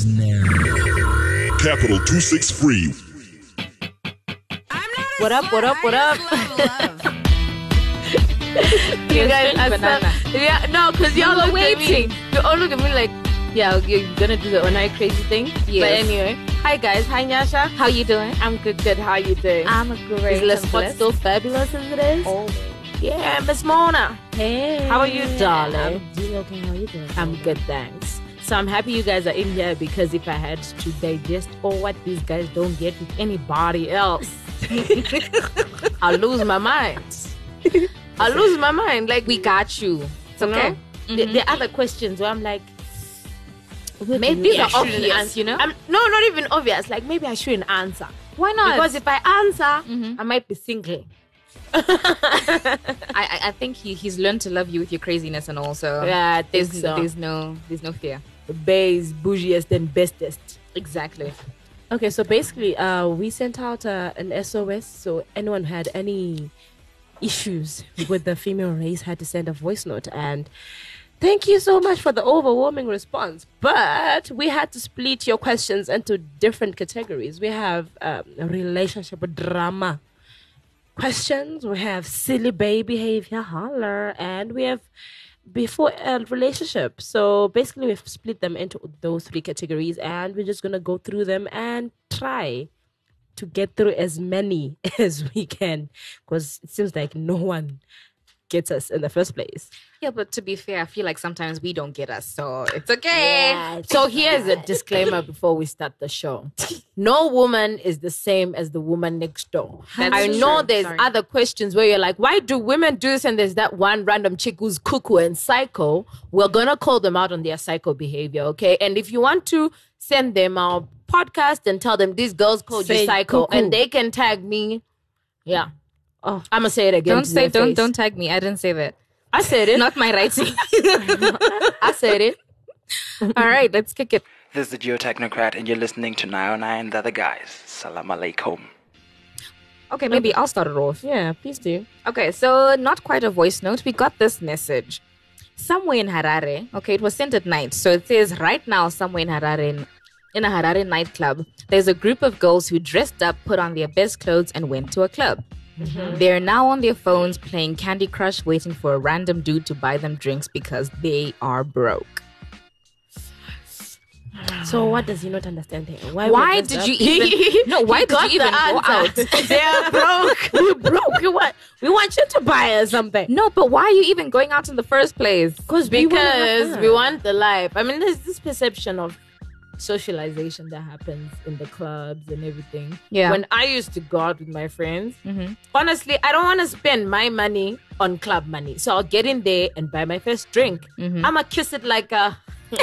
And now, Capital 263. What up, what up, what up? you guys are banana. so, yeah, no, because y'all We were look at waiting. me. You all look at me like, yeah, you're gonna do the Onai crazy thing. But anyway, hi guys, hi Nyasha. How you doing? I'm good, good. How you doing? I'm a great. Is Les Spot still fabulous as it is? Always. Yeah, Miss Mona. Hey. How are you, darling? I'm doing okay. How are you doing? I'm good, thanks. So I'm happy you guys are in here because if I had to digest all what these guys don't get with anybody else, I'll lose my mind. I'll lose my mind. Like We got you. It's you okay. know? The, the other questions where I'm like, Maybe maybe these I are obvious, answer. you know? I'm, no, not even obvious. Like maybe I shouldn't answer Why not? because if I answer, Mhm. I might be single. I, I, I think he, he's learned to love you with your craziness and all. So yeah, I there's, so. there's no there's no fear. Bay's bougiest and bestest. Exactly. Okay, so basically, uh, we sent out uh, an SOS. So anyone who had any issues with the female race had to send a voice note. And thank you so much for the overwhelming response. But we had to split your questions into different categories. We have um, relationship drama questions. We have silly baby behavior, holler, and we have before a relationship. So basically, we've split them into those three categories, and we're just gonna go through them and try to get through as many as we can, because it seems like no one gets us in the first place. Yeah, but to be fair, I feel like sometimes we don't get us, so it's okay. So here's a disclaimer before we start the show. No woman is the same as the woman next door. That's I true. know there's Sorry. other questions where you're like, why do women do this? And there's that one random chick who's cuckoo and psycho. We're gonna call them out on their psycho behavior, okay? And if you want to send them our podcast and tell them these girls called Say you psycho, cuckoo. and they can tag me. Yeah. Oh. I'm gonna say it again. Don't to say their don't face. don't tag me. I didn't say that. I said it. Not my writing. I said it. All right, let's kick it. This is the Geotechnocrat, and you're listening to 909 The Other Guys. Salam alaikum. Okay, maybe I'll start it off. Yeah, please do. Okay, so not quite a voice note. We got this message. Somewhere in Harare, okay, it was sent at night. So it says right now, somewhere in Harare, in, in a Harare nightclub, there's a group of girls who dressed up, put on their best clothes, and went to a club. Mm-hmm. They're now on their phones playing Candy Crush, waiting for a random dude to buy them drinks because they are broke. So what does he not understand here? Why, Why did you even? No, why did you even go out? answer. They're broke. we broke. We want, we want you to buy us something. No, but why are you even going out in the first place? Because because we want the life. I mean, there's this perception of socialization that happens in the clubs and everything. Yeah. When I used to go out with my friends, Mhm. honestly, I don't want to spend my money on club money. So I'll get in there and buy my first drink. Mhm. I'ma kiss it like a.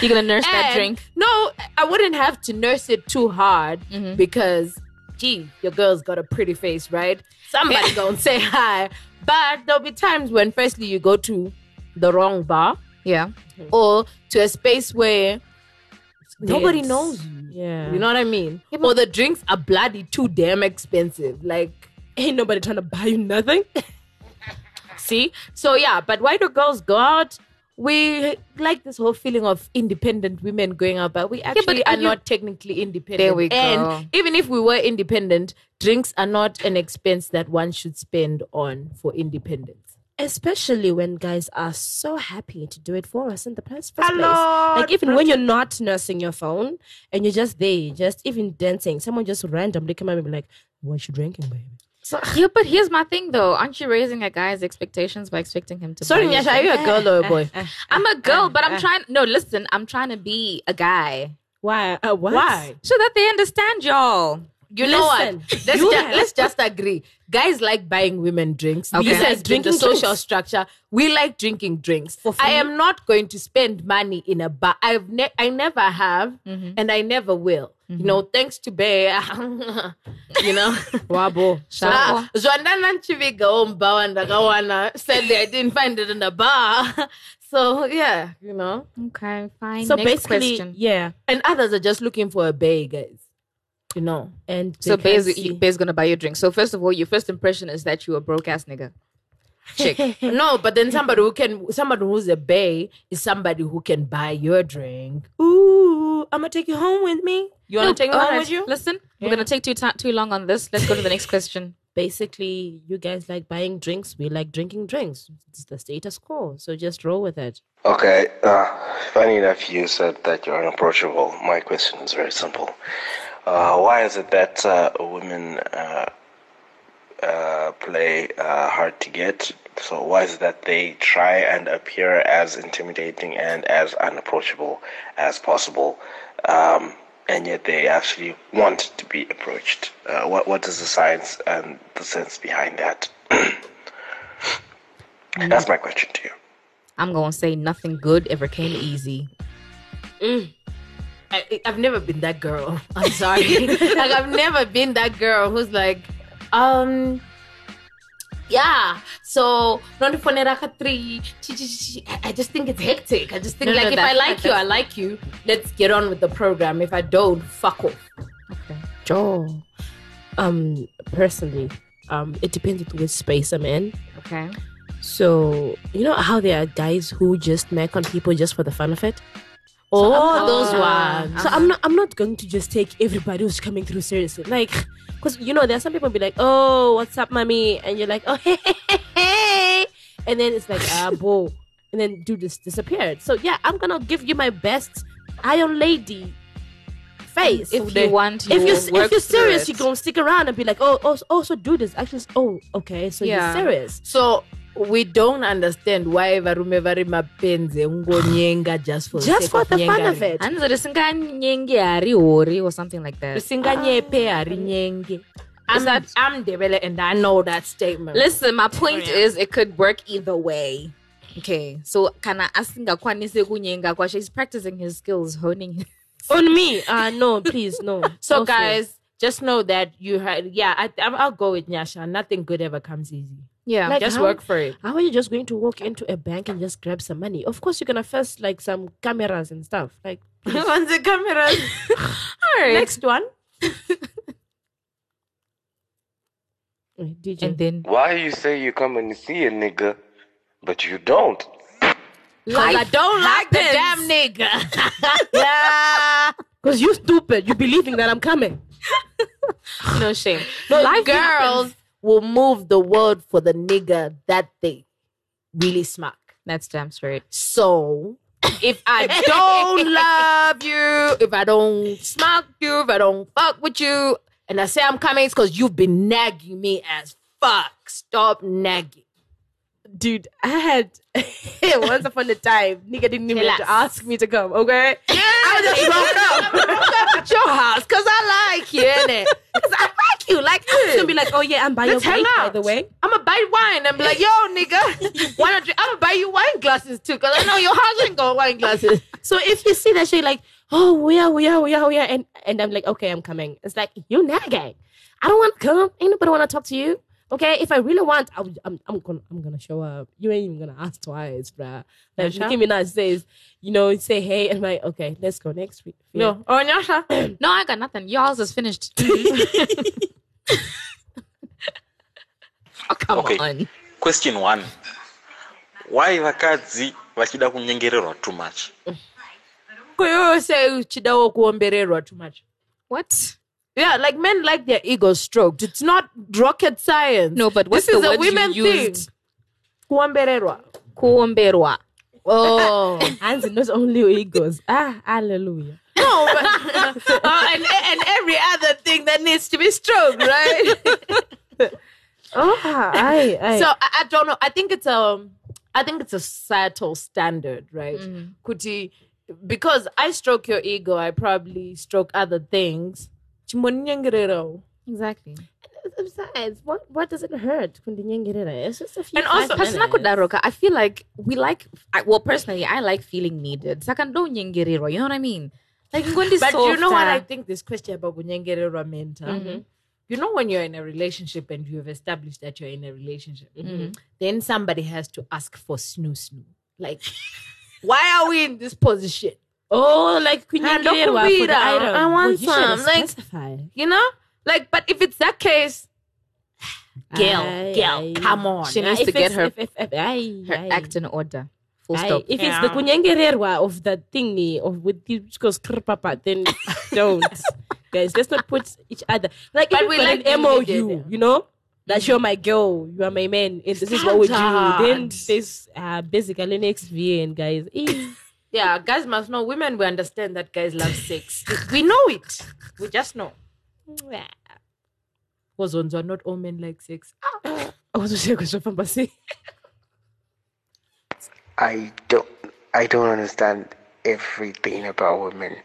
You're gonna nurse that drink. No, I wouldn't have to nurse it too hard Mhm. because, gee, your girl's got a pretty face, right? Somebody gonna say hi. But there'll be times when, firstly, you go to the wrong bar Yeah. Mm. or to a space where nobody knows you. Yeah. You know what I mean? or the drinks are bloody too damn expensive. Like, ain't nobody trying to buy you nothing. see? So, yeah, but why do girls go out? We like this whole feeling of independent women going out, but we actually are are you- not technically independent. There we go. And even if we were independent, drinks are not an expense that one should spend on for independence. Especially when guys are so happy to do it for us in the first first Hello, place. Like even when you're not nursing your phone and you're just there, just even dancing, someone just randomly come up and be like, "What you drinking, baby?" Yeah, but here's my thing though. Aren't you raising a guy's expectations by expecting him to? Sorry, Nyasha, are you a girl or a boy? I'm a girl, but I'm trying. No, listen, I'm trying to be a guy Why? Uh? Why? so that they understand y'all. You know what? Let's, ju- let's just agree. Guys like buying women drinks. Okay. We like drinking social structure. We like drinking drinks. I am not going to spend money in a bar. I've ne- I never have, and I never will. You know, thanks to Bay, you know. Wabo. Ah, Zwandana Chiviga Omba and Gawana said I didn't find it in the bar. So yeah, you know. Okay, fine. So Next basically, question. yeah. And others are just looking for a bay, guys. You know. And So because Bear's, he- Bear's gonna buy you a drink. So first of all, your first impression is that you a broke ass nigga. chick. no, but then somebody who can, somebody who's a bay is somebody who can buy your drink. Ooh, I'm gonna take you home with me. You wanna No, take me home right, with you? Listen, we're gonna take too ti- too long on this. Let's go to the next question. Basically, you guys like buying drinks. We like drinking drinks. It's the status quo. So just roll with it. Okay, uh, funny enough, you said that you're unapproachable. My question is very simple. Uh, why is it that uh, women uh, uh, play uh, hard to get? So why is it that they try and appear as intimidating and as unapproachable as possible, um, and yet they actually want to be approached? Uh, what what is the science and the sense behind that? That's my question to you. I'm gonna say nothing good ever came easy. I, I've never been that girl. I'm sorry. like I've never been that girl who's like, um, yeah. So three. I just think it's hectic. I just think No, no, like if I like that- you, I like you. Let's get on with the program. If I don't, fuck off. Okay. Joe. Um, personally, um, it depends with which space I'm in. Okay. So you know how there are guys who just make on people just for the fun of it. Oh, I'm- those ones. So I'm not I'm not going to just take everybody who's coming through seriously. Like, because you know, there are some people be like, "Oh, what's up, mommy?" and you're like, "Oh, hey, hey, hey, hey," and then it's like, "Ah, boo," and then dude just disappeared. So yeah, I'm gonna give you my best Iron Lady face. If you want, you if you're if you're serious, you're gonna stick around and be like, "Oh, oh, oh so do this." Actually, oh, okay, so Yeah. you're serious. So we don't understand why varume vari mapenzi ngonyenga just for Just for of the fun of nyengari. it. Hanzi risinganyenge hari hori or something like that. Risinganyepe hari nyenge. I'm, that- I'm Ndebele and I know that statement. Listen, my point Oh, yeah. is it could work either way. Okay, so can kana asingakwanisi kunyenga kwashe he's practicing his skills, honing his On me, uh no, please, no. So, No guys, just know that you had, yeah, I, I'll go with Nyasha. Nothing good ever comes easy. Yeah. Like, just how- work for it. How are you just going to walk into a bank and just grab some money? Of course, you're gonna first like some cameras and stuff. Like, On the cameras. All right. Next one. DJ. and then Why you say you come and see a nigga, but you don't? Like, I don't like the damn nigga. yeah. Because you stupid, you believing that I'm coming. no shame. No, Life girls happens. Will move the world for the nigga that they really smack. That's damn straight. So if I don't love you, if I don't smack you, if I don't fuck with you, and I say I'm coming, it's because you've been nagging me as fuck. Stop nagging. Dude, I had once upon a time, nigga didn't even have to ask me to come, okay? Yeah, I just broke up. broke up at your house because I like you, innit? Because I like you. Like, It's gonna be like, oh yeah, I'm by your way, by the way. I'm gonna buy wine be like, yo, nigga, why not? I'm gonna buy you wine glasses too, cause I know your house ain't got wine glasses. So if you see that shit, like, oh, we are, we are, we are, we are, and and I'm like, okay, I'm coming. It's like you nagging. I don't want to come. Ain't nobody want to talk to you. Okay, if I really want, I would, I'm, I'm gonna, I'm gonna show up. You ain't even gonna ask twice, bruh. Like Yasha? Nicki Minaj says, you know, say hey, and I'm like, okay, let's go next week. Yeah. No, oh, Nyasha. No, I got nothing. Y'all's is finished. oh, come Okay. on. question one why vakadzi vachida kunyengererwa too much Kuyo say chidawo kuombererwa too much. What? Yeah, like men like their ego stroked. It's not rocket science. No, but what's this the is a word women you thing. used? Kuombererwa. Kuomberwa. Oh. Hands not only your egos. Ah, hallelujah. No, but uh, and and every other thing that needs to be stroked, right? Oh, I, I. so I, I don't know. I think it's a, I think it's a societal standard, right? Kuti, because I stroke your ego, I probably stroke other things. Chimonyengerero. Exactly. besides, what, what does it hurt? Kundinyengerera? It's just a few. And also, five Pasina minutes. kudaroka, I feel like we like, I, well, personally, I like feeling needed. Saka ndo nyengererwa, you know what I mean? Like, ngondi But you know what I think this question about kunyengererwa meant? huh? Mm-hmm. You know when you're in a relationship and you have established that you're in a relationship, mm-hmm. then somebody has to ask for snoo snoo. Like, why are we in this position? Oh, like kunyengererwa for kumbira. the item. I want Well, you should have some, like- specified. You know? Like, but if it's that case, Girl, Aye, girl, aye. come on. She needs to get her if, if, if, her aye. act in order. Full Aye, stop. If it's the Yeah. kunyengererwa of the thingy of with the goes papa, then don't. Guys, let's not put each other like But if we we like like an MOU, immediate- you know? That you're my girl, you are my man, and this is what we do. Then Standard. there's uh, basically next VN, guys. Yeah, guys must know. Women, we understand that guys love sex. we know it. We just know. Because are not all men like sex. Ah. I was just from Basi. I don't I don't understand everything about women,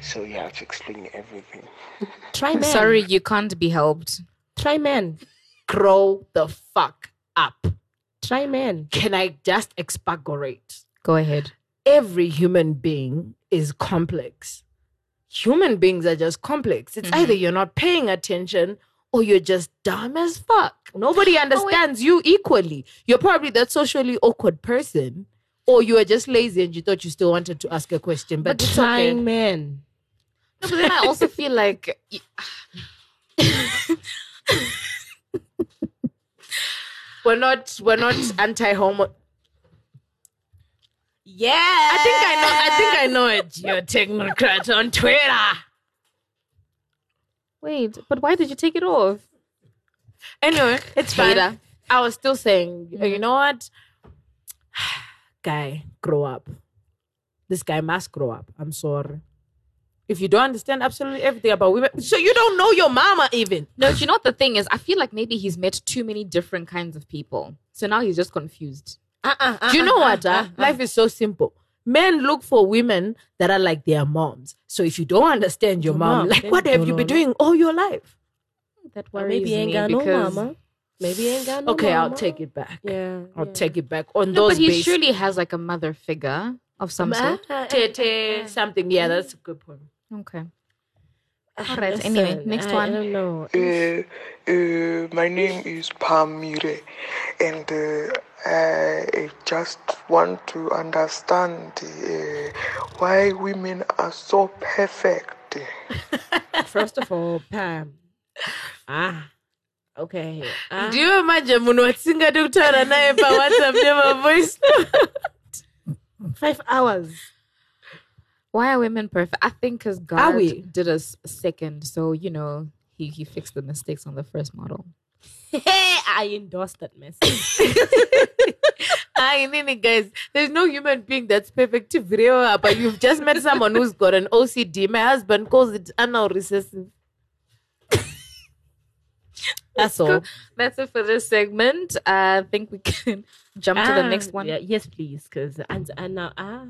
so you have to explain everything. Try man. Sorry, you can't be helped. Try man. Grow the fuck up. Try man. Can I just expagorate? Go ahead. Every human being is complex. Human beings are just complex. It's mm-hmm. either you're not paying attention or you're just dumb as fuck. Nobody oh, understands you equally. You're probably that socially awkward person, or you are just lazy and you thought you still wanted to ask a question. But, But it's try okay. man. No, but then I also feel like we're not we're not anti-homo. Yeah. I think I know. I think I know it. You're technocrat on Twitter. wait, but why did you take it off? Anyway, it's fine. Hater. I was still saying, you mm-hmm. know what? Guy, grow up. This guy must grow up. I'm sorry. If you don't understand absolutely everything about women, so you don't know your mama even. No, you know what the thing is? I feel like maybe he's met too many different kinds of people. So now he's just confused. Uh-uh, Do you know uh-uh, what? Ah? uh-uh. Life is so simple. Men look for women that are like their moms. So if you don't understand your, Your mom, mom, like what have you been doing all your life? That Or worries maybe ain't me got no because mama. Maybe ain't got no mama. Okay, I'll take it back. Yeah. I'll yeah. take it back on no, those but he bases. surely has like a mother figure of some uh-huh, sort. Ah, Tete, uh-huh. something. Yeah, that's a good point. Okay. Ah, All right, anyway, next I, one. I don't know. Uh, uh, my name is Pam Mire, and uh, I just want to understand uh, why women are so perfect. First of all, Pam. Ah. Okay. Ah. Do you imagine munhu watisingadi kutaura naye pawhatsapp nemavoice Five hours. Why are women perfect? I think because Are God we? did us second. So, you know, he, he fixed the mistakes on the first model. I endorse that message. Aye, nini guys there's no human being that's perfect to video but you've just met someone who's got an ocd my husband calls it anal recessive that's all That's it for this segment. I think we can jump to the Ah, next one. yeah, yes, please. Because and and now ah.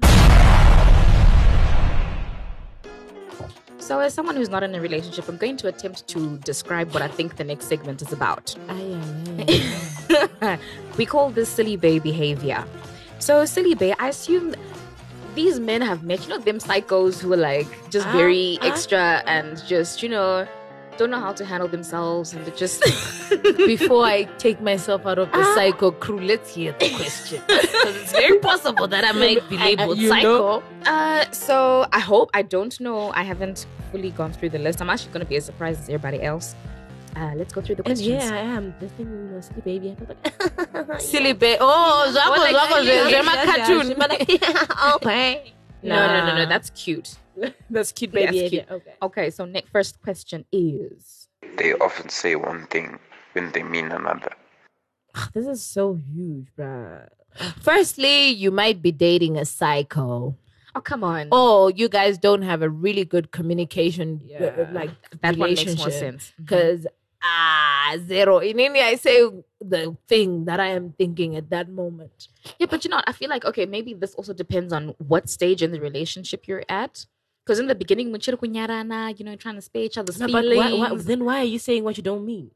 So, as someone who's not in a relationship, I'm going to attempt to describe what I think the next segment is about. Aye, aye, aye. we call this silly bae behavior. So, silly bay, I assume these men have met, you know, them psychos who are like just Ah, very ah. extra and just, you know, don't know how to handle themselves and they're just. before i take myself out of the psycho crew let's hear the question because it's very possible that i might be labeled you psycho know- Uh, so I hope I don't know. I haven't fully gone through the list. I'm actually going to be as surprised as everybody else. Uh, let's go through the And questions. yeah, I am. The thing was the baby. I was like, silly bay oh like, zvako yeah, yeah, okay. No, no, no, no. That's cute. That's cute That's baby. cute. Okay. Okay, so next first question is They often say one thing when they mean another. Ah, This is so huge, bruh. firstly you might be dating a psycho Oh come on. Oh, you guys don't have a really good communication uh, Yeah. like that one makes more relationship. sense. Because ah zero in India I say the thing that I am thinking at that moment. Yeah, but you know. I feel like okay, maybe this also depends on what stage in the relationship you're at. Because in the beginning, when you're you know, trying to spare each other's No, but why, why, then why are you saying what you don't mean?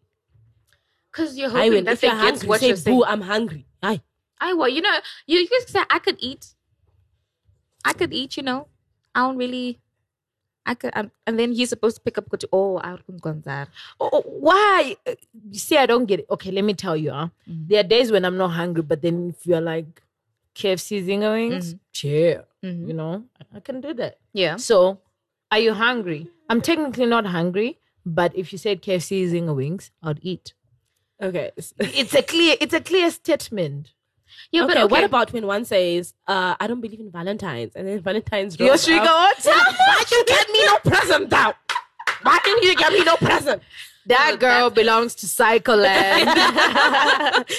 because you're I hoping when that if they you're get hungry, what say, you're saying. boo, I'm hungry. Aye. I well, you know, you, you say I could eat. I could eat, you know. I don't really. I could, um, and then he's supposed to pick up. Oh, I don't Oh, oh, why? You see, I don't get it. Okay, let me tell you. Huh? Mhm. There are days when I'm not hungry, but then if you're like KFC zinger wings, chill. You know, I can do that. Yeah. So, are you hungry? I'm technically not hungry, but if you said KFC zinger wings, I'd eat. Okay. It's a clear. It's a clear statement. Yeah, okay, but okay. what about when one says, uh, I don't believe in Valentine's, and then Valentine's Your rolls trigger up. what? Why you get me no present now? Why didn't you get me no present? That girl belongs to Cycleland.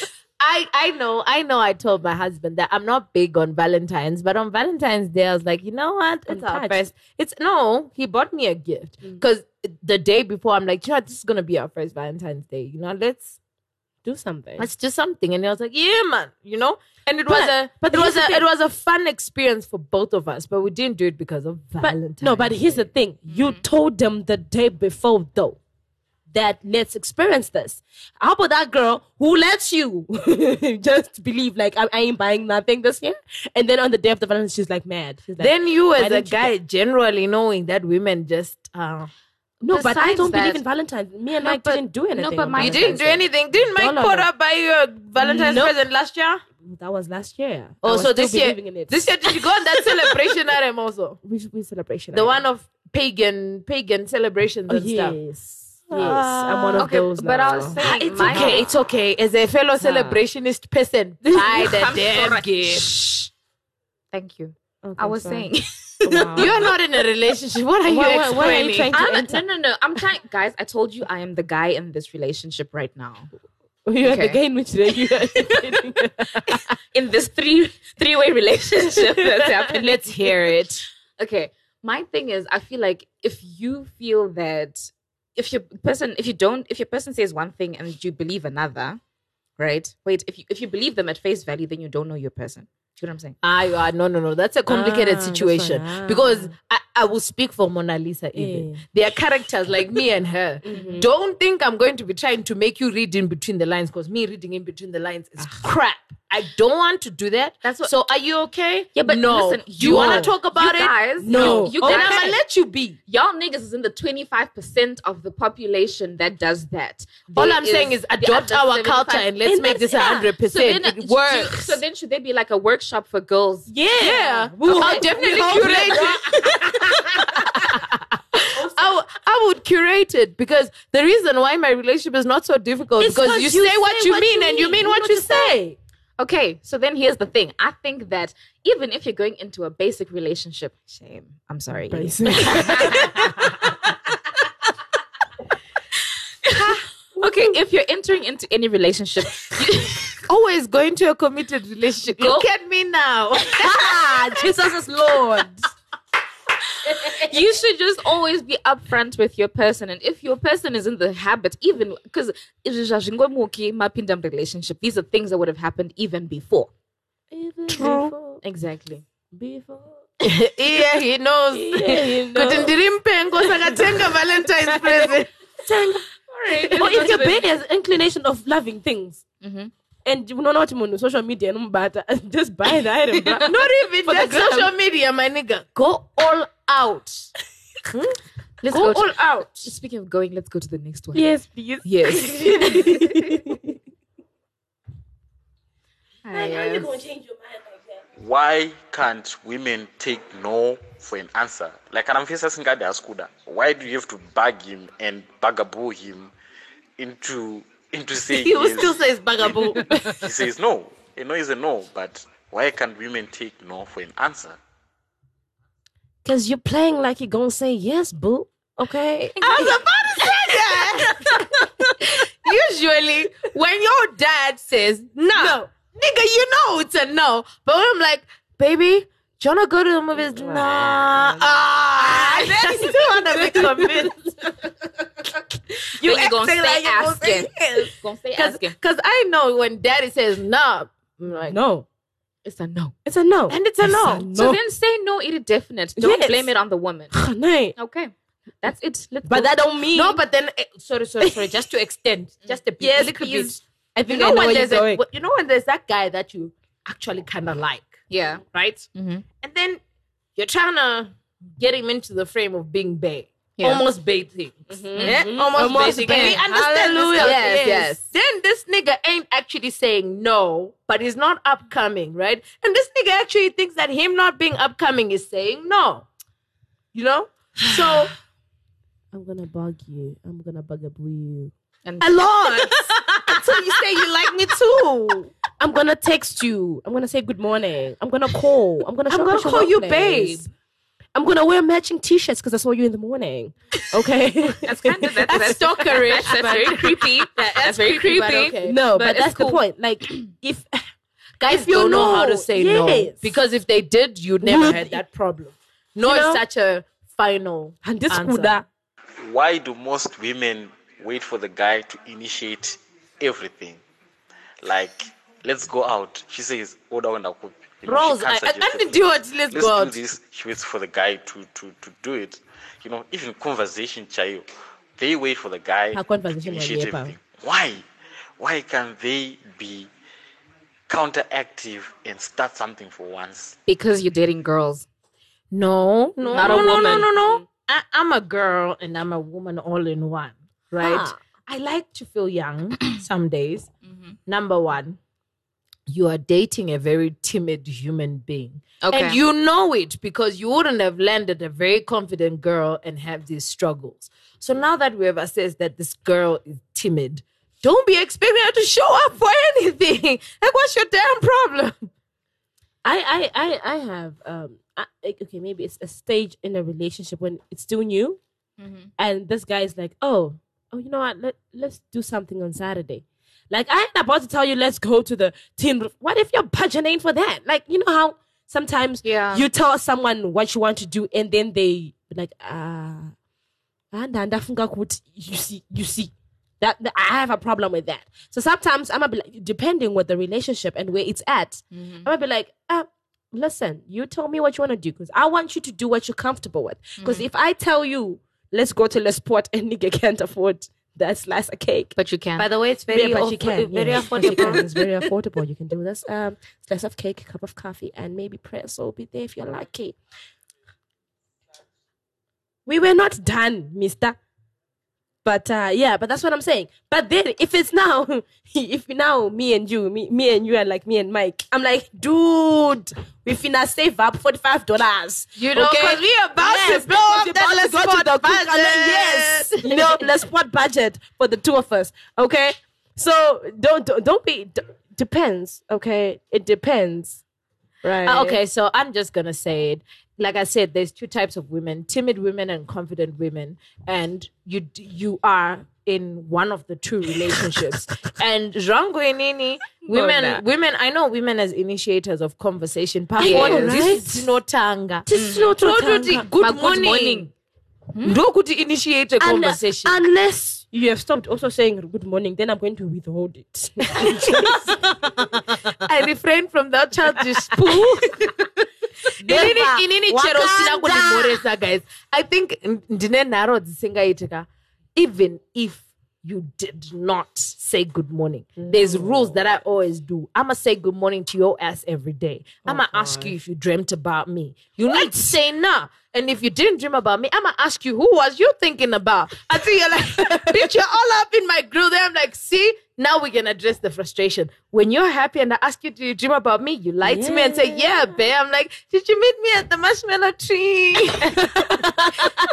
I I know I know. I told my husband that I'm not big on Valentine's, but on Valentine's Day I was like, you know what? It's our first. It's no. He bought me a gift mm. because the day before I'm like, you know, what? this is gonna be our first Valentine's Day. You know, let's Do something. let's do something. And I was like, yeah, man. You know, and it was a but it was a the it was a fun experience for both of us, but we didn't do it because of But no, but here's the thing: you mm-hmm. told them the day before, though, that let's experience this. How about that girl who lets you just believe like I, I ain't buying nothing this year, and then on the day of the Valentine's, she's like mad. She's like, then you as a didn't you guy generally knowing that women just uh no, but I don't believe that- in Valentine's. Me and No, Mike but- didn't do anything. but Mike- You didn't do anything. Didn't Mike No, no, put no. up by your Valentine's Nope. present last year? That was last year. I Oh, so this year, in it. this year did you go on that celebration item also? which, which celebration? The item? one of pagan, pagan celebrations Oh, and stuff. Yes, yes. I'm one of ah. Okay, those. but I now. was saying, ah, It's my- okay, it's okay. As a fellow celebrationist person, buy the I'm damn sorry. gift. Shh. Thank you. Okay, I was sorry. saying. Wow. You're not in a relationship. What are you Why- why- why are you explaining? trying to I'm enter? no, no, no. I'm trying, guys. I told you I am the guy in this relationship right now. You're the Okay. guy in which day you In this three three way relationship that's happening. Let's hear it. okay my thing is i feel like if you feel that if your person if you don't if your person says one thing and you believe another right wait if you if you believe them at face value then you don't know your person do you know what i'm saying Ah, no, no, no. That's a complicated Ah, situation. Ah. because I, I will speak for Mona Lisa. Even Yeah. there are characters like me and her. Don't think I'm going to be trying to make you read in between the lines because me reading in between the lines is crap. I don't want to do that. That's what- so. Are you okay? yeah but no. listen do you want to talk about you it? No. you, you Then guys I'm gonna let you be. y'all niggas is in the 25% of the population that does that. All I'm saying is adopt our culture and let's And make this that's- yeah. hundred So percent. then, It works. so then should there be like a workshop for girls? yeah. yeah, We'll- I'll definitely curate it. I, w- I would curate it because the reason why my relationship is not so difficult It's because 'cause you, you say what say you what mean you and you mean. mean You what know you say. Okay, so then here's the thing. I think that even if you're going into a basic relationship, shame. I'm sorry. Basic. okay, if you're entering into any relationship, Always going to a committed relationship. Go- Look at me now. Jesus is Lord. You should just always be upfront with your person. And if your person is in the habit, even because mapindam relationship, these are things that would have happened even before. True. Exactly. Before. yeah, he knows. Yeah, you know. Kuti ndirimpe ngosi akatenga Valentine's present. or if your baby has inclination of loving things, Mhm. And you know what on social media, no matter, just buy the item. bro. Not even For the just gram. social media, my nigga. Go all out. Hmm? Let's Go go. to- all out. Speaking of going, let's go to the next one. yes, please. Yes. Yes. change your mind like that? why can't women take no for an answer like kana mufisa asingadi asikuda why do you have to bug him and bugaboo him into into saying he will yes? still say it's bugaboo. he says no a no is a no but why can't women take no for an answer Because you're playing like you're gonna say yes, boo. Okay. I was about to say that. Usually, when your dad says no, nigga, you know it's a no. But when I'm like, baby, do you wanna go to the movies? Nah. Ah, then you still wanna be convinced. You then you gonna acting stay you're gonna say asking. yes. Gonna say Cause, asking. Cause I know when daddy says no, I'm like, No, It's a no. it's a no. and it's a no. So then say no, it is definite. Don't Yes. blame it on the woman. no. Okay. That's it. Let's But go. that don't mean No, but then eh, sorry, sorry, sorry. Just to extend, just a bit, Yes, a little please. bit. I You think know I know when you're there's a, you know when there's that guy that you actually kind of like, yeah. right? Mhm. And then you're trying to get him into the frame of being bae, Yeah. almost baiting, mm-hmm, yeah? Mm-hmm. almost, Almost baiting. bae. And we understand Hallelujah. stuff. Yes, yes. Then this nigga ain't actually saying no, but he's not upcoming, right? And this nigga actually thinks that him not being upcoming is saying no. You know? So I'm gonna bug you. I'm gonna bug bugaboo you. And a lot until you say you like me too. I'm gonna text you. I'm gonna say good morning. I'm gonna call. I'm gonna. I'm gonna up at your call you workplace. babe. I'm gonna wear matching t-shirts because I saw you in the morning. Okay. that's kind of that's, that's stalkerish, That's, very but- creepy. that's, very creepy, creepy. but okay. no, But but, that's cool. the point. Like, if Guys If you don't know, how to say no because if they did, you'd never Would- had that problem. No, You it's know? such a final and this answer. Kuda, Why do most women wait for the guy to initiate everything? Like, let's go out. She says, order when I cook. You Rose, can't I, I, suggest I didn't do it. Let's, Let's go do this. She waits for the guy to, to, to do it. You know, even conversation, chayo, they wait for the guy Her conversation to was initiate everything. Why? Why can't they be counteractive and start something for once? Because you're dating girls. No, no, Not no, no, woman. no, no, no. I, I'm a girl and I'm a woman all in one, right? Ah. I like to feel young some days. Number one, you are dating a very timid human being. Okay. And you know it because you wouldn't have landed a very confident girl and have these struggles. So now that we have assessed that this girl is timid, don't be expecting her to show up for anything. Like, what's your damn problem? I, I, I, I have um, I, okay, maybe it's a stage in a relationship when it's still new, and this guy is like, oh, oh, you know what? Let let's do something on Saturday. Like I ain't about to tell you, let's go to the tin roof. What if your budget ain't for that? Like you know how sometimes Yeah. you tell someone what you want to do, and then they be like, ah, ukuthi you see, you see. That, that- I have a problem with that. So sometimes I'm gonna be like, depending with the relationship and where it's at, I'm gonna be like, uh, listen, you tell me what you want to do because I want you to do what you're comfortable with. Because if I tell you, let's go to the sport and nigga can't afford that slice of cake. But you can. By the way, it's very, Yeah, but you aff- can. very yeah. But you can. affordable. It's very affordable. You can do this. Um, slice of cake, cup of coffee, and maybe press will be there if you're lucky. We were not done, mister. But uh, yeah, but that's what I'm saying. But then if it's now, if now me and you, me, me and you, and like me and Mike, I'm like, dude, we finna save up forty five dollars. You know, 'cause we about to blow because up we that about to go to the budget. Yes, you know, let's spot budget for the two of us. Okay, so don't don't, don't be. d- depends. Okay, it depends. Right. Uh, okay, so I'm just gonna say it. Like I said, there's two types of women: timid women and confident women. And you you are in one of the two relationships. and Rango Inini, women, Bona. women. I know women as initiators of conversation. Yeah, Pamoja, right. this is tinotanga. Tinotanga. Tinoti, Good Ma- good morning. morning. Hmm? Ndokuti initiate a Un- conversation. unless you have stopped also saying good morning, then I'm going to withhold it. I refrain from that childish poo. Inini inini chero sina kundimhoresa guys. I think ndine nharo dzisingaitika even if you did not say good morning there's rules that i always do. I'ma say good morning to your ass every day. I'ma ask you if you dreamt about me. You need to say nah and if you didn't dream about me, I'ma ask you, who was you thinking about? Until you're like, bitch, you're all up in my grill. Then I'm like, see, now we can address the frustration. When you're happy and I ask you, do you dream about me? You lie to me and say, yeah, babe. I'm like, did you meet me at the marshmallow tree?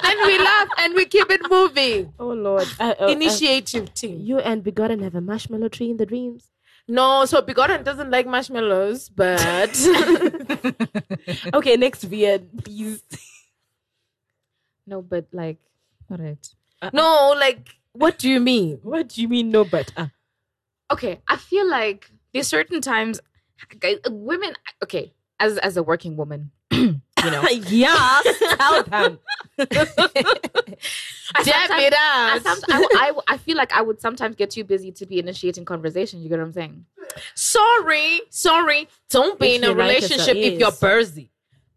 then we laugh and we keep it moving. oh Lord. Uh, uh, uh, Initiative team. you and Begotten have a marshmallow tree in the dreams. No, so Begotten doesn't like marshmallows, but Okay, next VN, please. No, but like, all right. Uh, no, uh. like, what do you mean? What do you mean no but? Uh, Okay, I feel like there's certain times, guys, uh, women. Okay, as as a working woman, you know, yes, tell them. I sometimes- it I. I, I, I feel like I would sometimes get too busy to be initiating conversation. You get what I'm saying? Sorry, sorry. Don't be If in a you like us, relationship if you're is.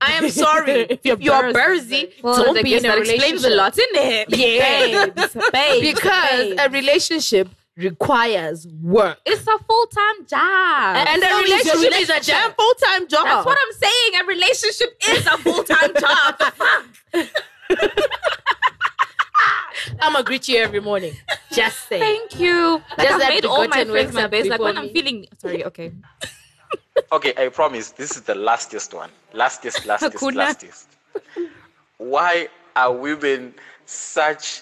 I am sorry. if you're, you're bursy, Well, don't be in a relationship. a lot, in it? Yeah, Babes, babes, because babes. a relationship requires work, It's a full time job. and a so is your relationship is a damn full time job. That's what I'm saying. A relationship is a full time job. I'm gonna greet you every morning. Just say. Thank you. Like, Just I've made all my friends my best. Like when I'm feeling sorry. Okay. Okay, I promise this is the lastest one. Lastest, lastest, Hakuna. lastest. Why are women such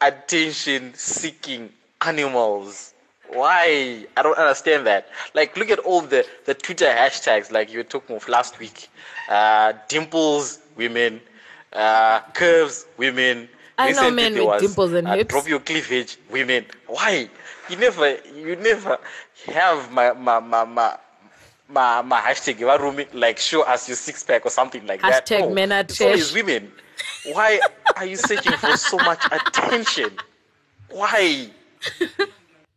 attention seeking animals. Why? I don't understand that. Like, look at all the, the Twitter hashtags like you were talking of last week. Uh, dimples, women. Uh, curves, women. I know men with was, dimples and uh, hips. Drop your cleavage, women. Why? You never, you never have my my my my. My, my hashtag Iwarumi, like show us your six pack or something like that. Hashtag No, men are it's always trash. women. Why are you searching for so much attention? Why?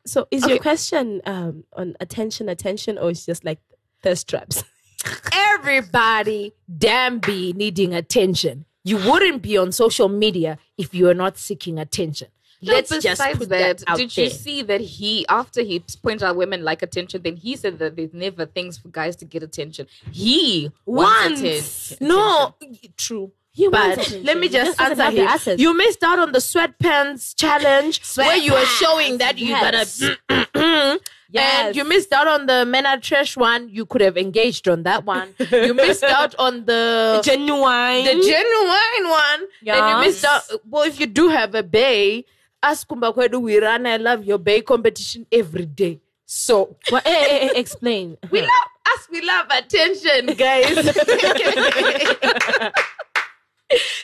So is your question um, on attention, attention, or is just like thirst traps? Everybody damn be needing attention. You wouldn't be on social media if you were not seeking attention. No, Let's just put that, that, did there. you see that he, after he pointed out women like attention, then he said that there's never things for guys to get attention. He wants No, true. He but let me just answer him. You missed out on the sweatpants challenge where you were showing that you Yes. gotta. Yes. And you missed out on the men are trash one. You could have engaged on that one. you missed out on the Genuine. the genuine one. Yes. And you missed out. Well, if you do have a bay, ask Kumba Kwedu, we run I love your bay competition every day. So Well, eh, eh, eh, explain. we love us. We love attention, guys.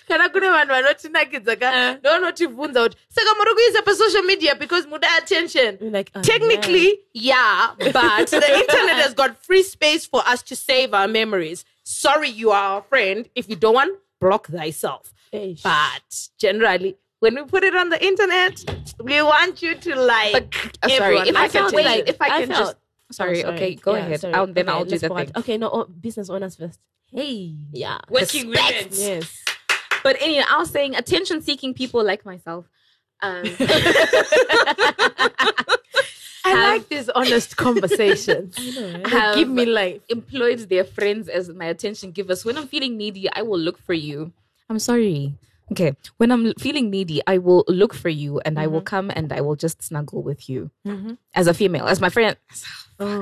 kana kune vanhu vanotinakidza ka ndoonotivhunza kuti saka muri kuisa pasocial media because muda attention like, oh, technically yeah but the internet has got free space for us to save our memories sorry you are our friend if you don't want block thyself Eh, but generally when we put it on the internet we want you to like But, uh, sorry, everyone if I like felt attention. like if I I can felt- just sorry, Oh, okay, go Yeah, ahead. sorry. I'll, then Okay, I'll do the go thing. Okay, no, oh, business owners first. hey Yeah. working women Yes. But anyway, I was saying attention seeking people like myself. Um, I have- like these honest conversations. know, They give me life. employed their friends as my attention givers. When I'm feeling needy, I will look for you. I'm sorry. Okay. When I'm feeling needy, I will look for you and I will come and I will just snuggle with you as a female, as my friend,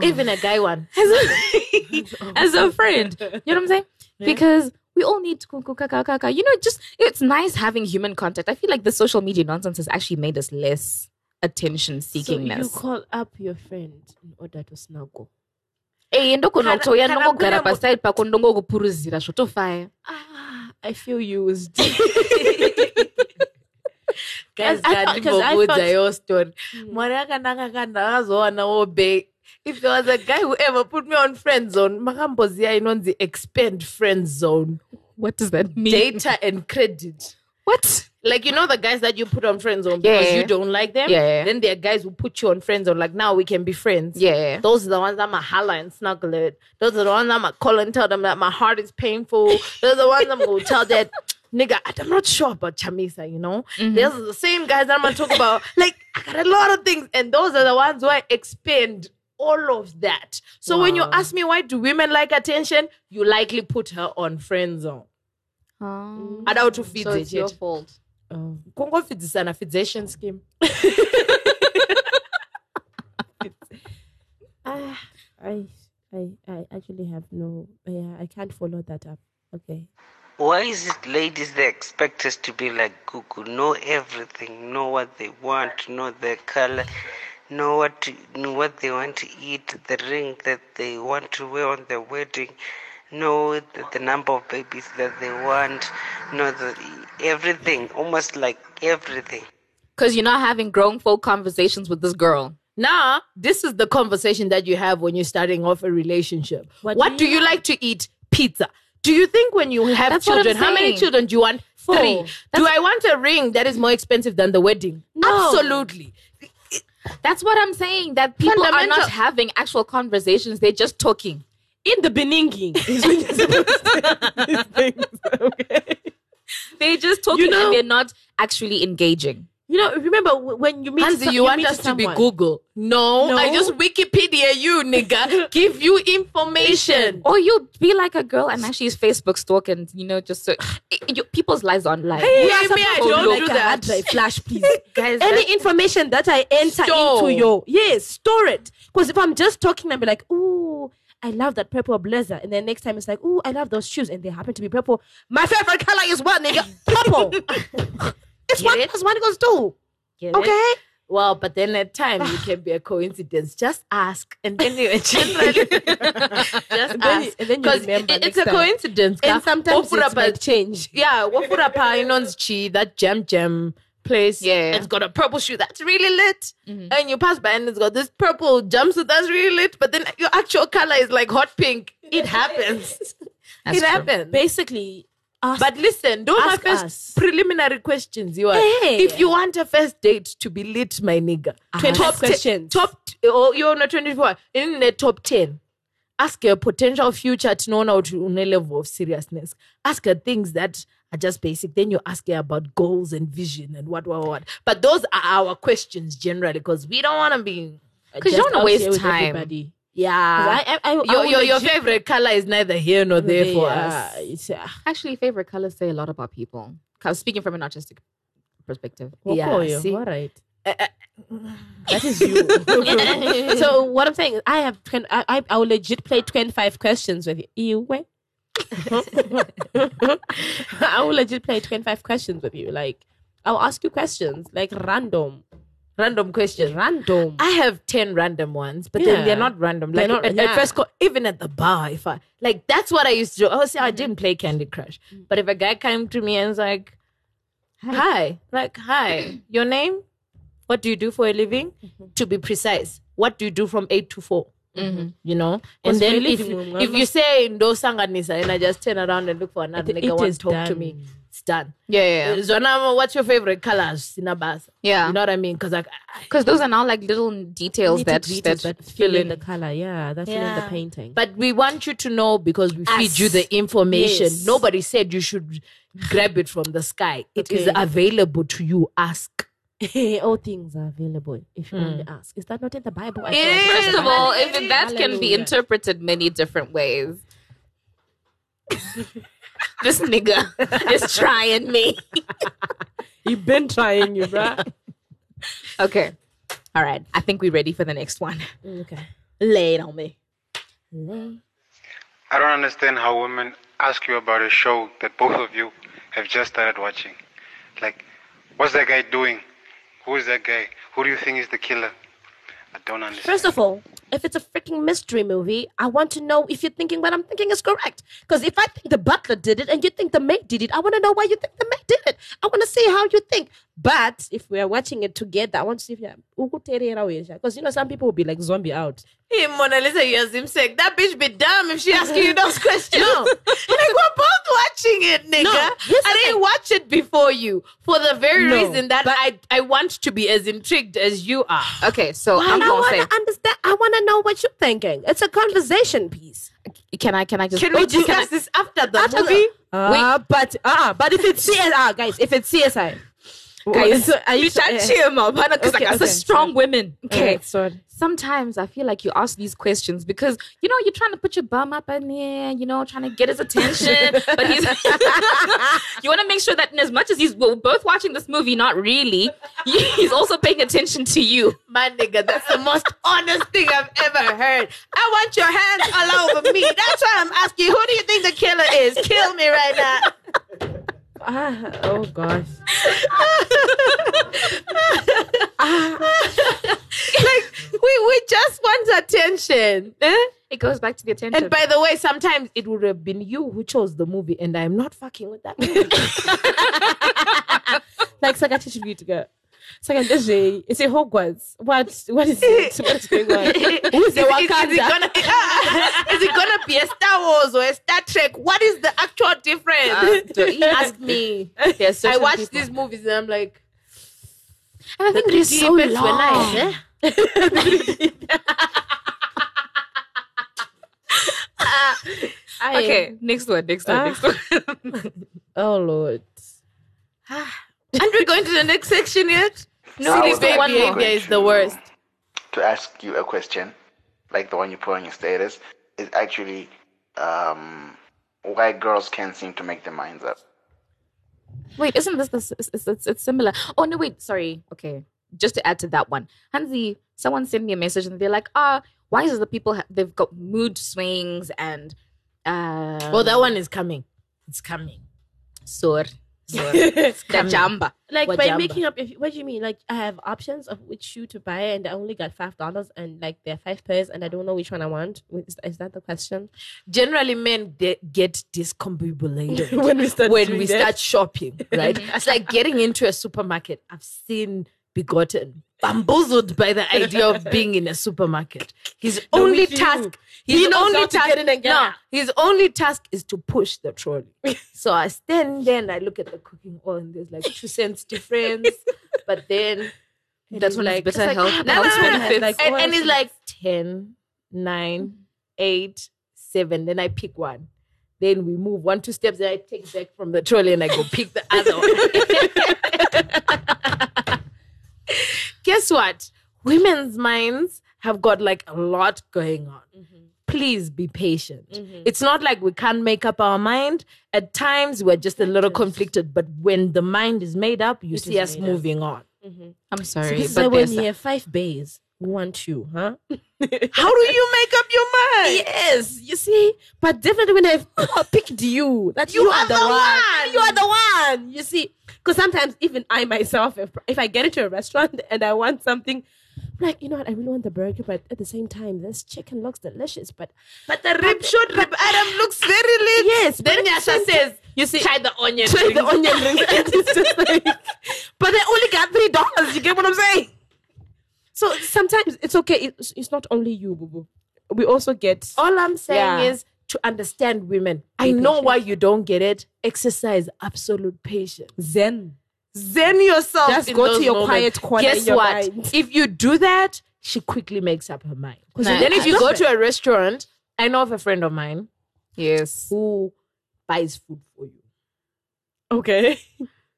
Even a guy one. as a, as a friend. You know what I'm saying? Because we all need kuku kaka kaka. You know, just it's nice having human contact. I feel like the social media nonsense has actually made us less attention So you call up your friend in order to snuggle. Eh, ndokona kutoya kana ndongogara kune mu- paside pako ndongokupuruzira zvotofaya Ah, I feel used. Guys, I thought- I thought- your story. Mwari akanaka wobe. If there was a guy who ever put me on friend zone, makamboziya inonzi expand friend zone. what does that mean Data and credit. what Like you know the guys that you put on friends on because Yeah. you don't like them. Yeah, yeah. Then there are guys who put you on friends on. Like now we can be friends. yeah Those are the ones that my holla and snuggle it. Those are the ones that my call and tell them that my heart is painful. Those are the ones I'm gonna tell that nigga, I'm not sure about Chamisa, you know? Those are the same guys that I'm gonna talk about. Like, I got a lot of things, and those are the ones who I expend all of that. So when you ask me why do women like attention, you likely put her on friend zone. um, I doubt to feed so it's your fault Oh. Kungofidisana fixation scheme. Ah, I, I, I actually have no. Yeah, I can't follow that up. Okay. Why is it ladies they expect us to be like Google, know everything, know what they want, know their color, know what to, know what they want to eat, the ring that they want to wear on their wedding, know the, the number of babies that they want, know the everything, almost like everything. because you're not having grown folk conversations with this girl Now, this is the conversation that you have when you're starting off a relationship. What, What do do you you like to eat? Pizza. Do you think when you have That's children, how many children do you want? Four. Three. Do I want a ring that is more expensive than the wedding? No. Absolutely. that's what i'm saying that people are not having actual conversations they're just talking In the Beningi is when you're supposed to these things. Okay. they're just talking know- and they're not actually engaging You know, remember when you meet Hansi, some- you want meet us to be. Google? No, No. I just Wikipedia you, nigga. Give you information. or you be like a girl and actually use facebook stalk and you know just so you, people's lives online Hey, Me, you me, I don't like do a that. flash, please. Guys, Any information that I enter Store. into your yes, store it. Because if I'm just talking and be like, ooh, I love that purple blazer, and then next time it's like, ooh, I love those shoes, and they happen to be purple. My favorite color is what, nigga? Purple. it's Get one it? plus one equals two. Get it? Okay. Well, but then at times it can be a coincidence. Just ask, and then you generally just then ask and then you because remember it's a time. coincidence. And sometimes Wofura it might pa- change. Yeah, Wafura Painon's Chi, that jam jam place. Yeah. It's got a purple shoe that's really lit. Mm-hmm. And you pass by and it's got this purple jumpsuit that's really lit, but then your actual color is like hot pink. It happens. It true. happens. Basically, ask, But listen, those are Ask first us. preliminary questions. You are. Hey. If you want a first date to be lit, my nigga, 25 top questions. Ten, top, or you're on a 24, in the top 10. Ask your potential future to know now to a level of seriousness. Ask her things that are just basic. Then you ask her about goals and vision and what, what, what. But those are our questions generally because we don't want to be. Because you don't want to waste time. everybody. Yeah. I, I, I, your, your, your favorite color is neither here nor there for us. it's, uh, Actually, favorite colors say a lot about people. speaking from an artistic perspective. Yeah, see? all right. Uh, uh, That is you. so what I'm saying is, I have I, I I will legit play 25 questions with you. I will legit play 25 questions with you. Like I'll ask you questions like random, random questions. random. I have 10 random ones, but then they're not random. Like not- at, yeah. at first, co- even at the bar, if I like, that's what I used to do. Oh, see, I didn't play Candy Crush, mm. but if a guy came to me and was like, "Hi,", like, "Hi, your name? What do you do for a living?" Mm-hmm. To be precise, what do you do from eight to 4 Mm-hmm. You know, and What's then if, room, if you say no sanganisa and I just turn around and look for another It- nigga it want to talk to me, it's done. Yeah, yeah, yeah. Uh, Zona, what's your favorite colors? Sinabasa. Yeah. You know what I mean? Because like, Because those are now like little details that, Nitty-gritties, that fill in in. the color. Yeah, that's fill in the painting. But we want you to know because we feed you the information. Yes. Nobody said you should grab it from the sky. It is Okay. available to you. Ask. all things are available if you only hmm. ask. Is that not in the Bible? I It. First of all, if that can be interpreted many different ways. this nigga is trying me. You've been trying, you bruh. Okay. All right. I think we're ready for the next one. Mm, okay. Lay it on me. Lay. I don't understand how women ask you about a show that both of you have just started watching. Like, what's that guy doing? Who is that guy? Who do you think is the killer? I don't understand. First of all, if it's a freaking mystery movie, I want to know if you're thinking what I'm thinking is correct. Because if I think the butler did it and you think the maid did it, I want to know why you think the maid did it. I want to see how you think. But if we are watching it together, I want to see if you're because you know some people will be like zombie out. Hey, Mona Lisa, you're sick. That bitch be dumb if she asking you those questions. No. like, we're both watching it, nigga. No, I didn't watch it before you for the very No, reason that I, I want to be as intrigued as you are. Okay, so I'm And I want say, to understand. I want to know what you're thinking. It's a conversation piece. can I can I just Can we oh, discuss this after the After movie? Uh, but uh, but if it's CSI, guys, if it's CSI, guys, are you you sure- should cheer him up, because Okay, like, okay, such strong women. Okay. Okay, sorry. Sometimes I feel like you ask these questions because you know you're trying to put your bum up in there, you know, trying to get his attention. but he's you want to make sure that in as much as he's we're both watching this movie, not really, he's also paying attention to you. My nigga, that's the most honest thing I've ever heard. I want your hands all over me. That's why I'm asking you, who do you think the killer is? Kill me right now. Ah, oh gosh. like we we just want attention. eh? It goes back to the attention. And by the way, sometimes it would have been you who chose the movie, and I'm not fucking with that movie. like Sakachi to go. Second is it Hogwarts? What what is it? What's going on? Who's is, the is- is it gonna is it gonna be a Star Wars or a Star Trek? What is the actual difference? Uh, don't Ask me. There's I certain watch people- these movies and I'm like, I think they're so effects were long. nice, eh? I- Okay, next one, next one, Ah. next one. Oh Lord. Aren't we going to the next section yet? No, Silly I was baby behavior is the worst. to ask you a question, like the one you put on your status, is actually um, why girls can't seem to make their minds up. Wait, isn't this this? It's, it's, it's, it's similar. Oh no, wait, sorry. Okay, just to add to that one, Hansi, someone sent me a message and they're like, ah, why is it the people ha- they've got mood swings and uh, Oh, that one is coming. It's coming. Sor. Kajamba. Like by making up, if what do you mean? Like I have options of which shoe to buy, and I only got five dollars, and like there are five pairs, and I don't know which one I want. Is, is that the question? Generally, men de- get discombobulated When we start when we that. start shopping, right? it's like getting into a supermarket. I've seen begotten, bamboozled by the idea of being in a supermarket. His No, only task, He his knows only how to task, get in and get no, his only task is to push the trolley. so I stand there and I look at the cooking oil, and there's like two cents difference, but then. That's he's when it's like, bitter like, health- no, no, health no, no, no. Like, and, and it's like 10, 9, mm-hmm. 8, 7. Then I pick one. Then we move one, two steps. and I take back from the trolley and I go pick the other one. Guess what? Women's minds have got like a lot going on. Mm-hmm. Please be patient. Mm-hmm. It's not like we can't make up our mind. At times we're just a little conflicted, but when the mind is made up, you It see us made up. moving on. Mm-hmm. I'm So sorry, this is but why when you have five bays, one shoe, huh? How do you make up your mind? Yes, you see, but definitely when I've picked you, that you, are, the, one. You are the one. You see, because sometimes even I myself, if, if I get into a restaurant and I want something, I'm like you know what, I really want the burger, but at the same time, this chicken looks delicious. But But the rib short rib Adam looks very lit. yes, Then but at the Nyasha says, you see, try the onion. try the onion rings, and it's just like, but they only got three dollars. You get what I'm saying? So sometimes it's okay. It's, it's not only you, boo boo. We also get All I'm saying Yeah. is to understand women. I know why you don't get it. Exercise absolute patience. zen. Zen yourself. Just go to your moments. quiet corner Guess what? mind. If you do that, she quickly makes up her mind. Then if you go to a restaurant, I know of a friend of mine yes. who buys food for you. Okay.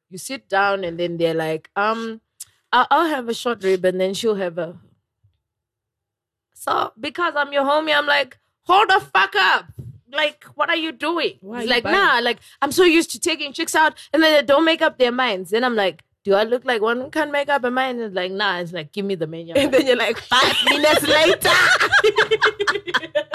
you sit down and then they're like, um, I'll, I'll have a short rib and then she'll have a. So because I'm your homie, I'm like, hold the fuck up. Like, what are you doing? Why are He's you like, buying? nah, like, I'm so used to taking chicks out and then they don't make up their minds. Then I'm like, do I look like one who can't make up a mind? It's like, nah, it's like, give me the menu. And then you're like, five minutes later.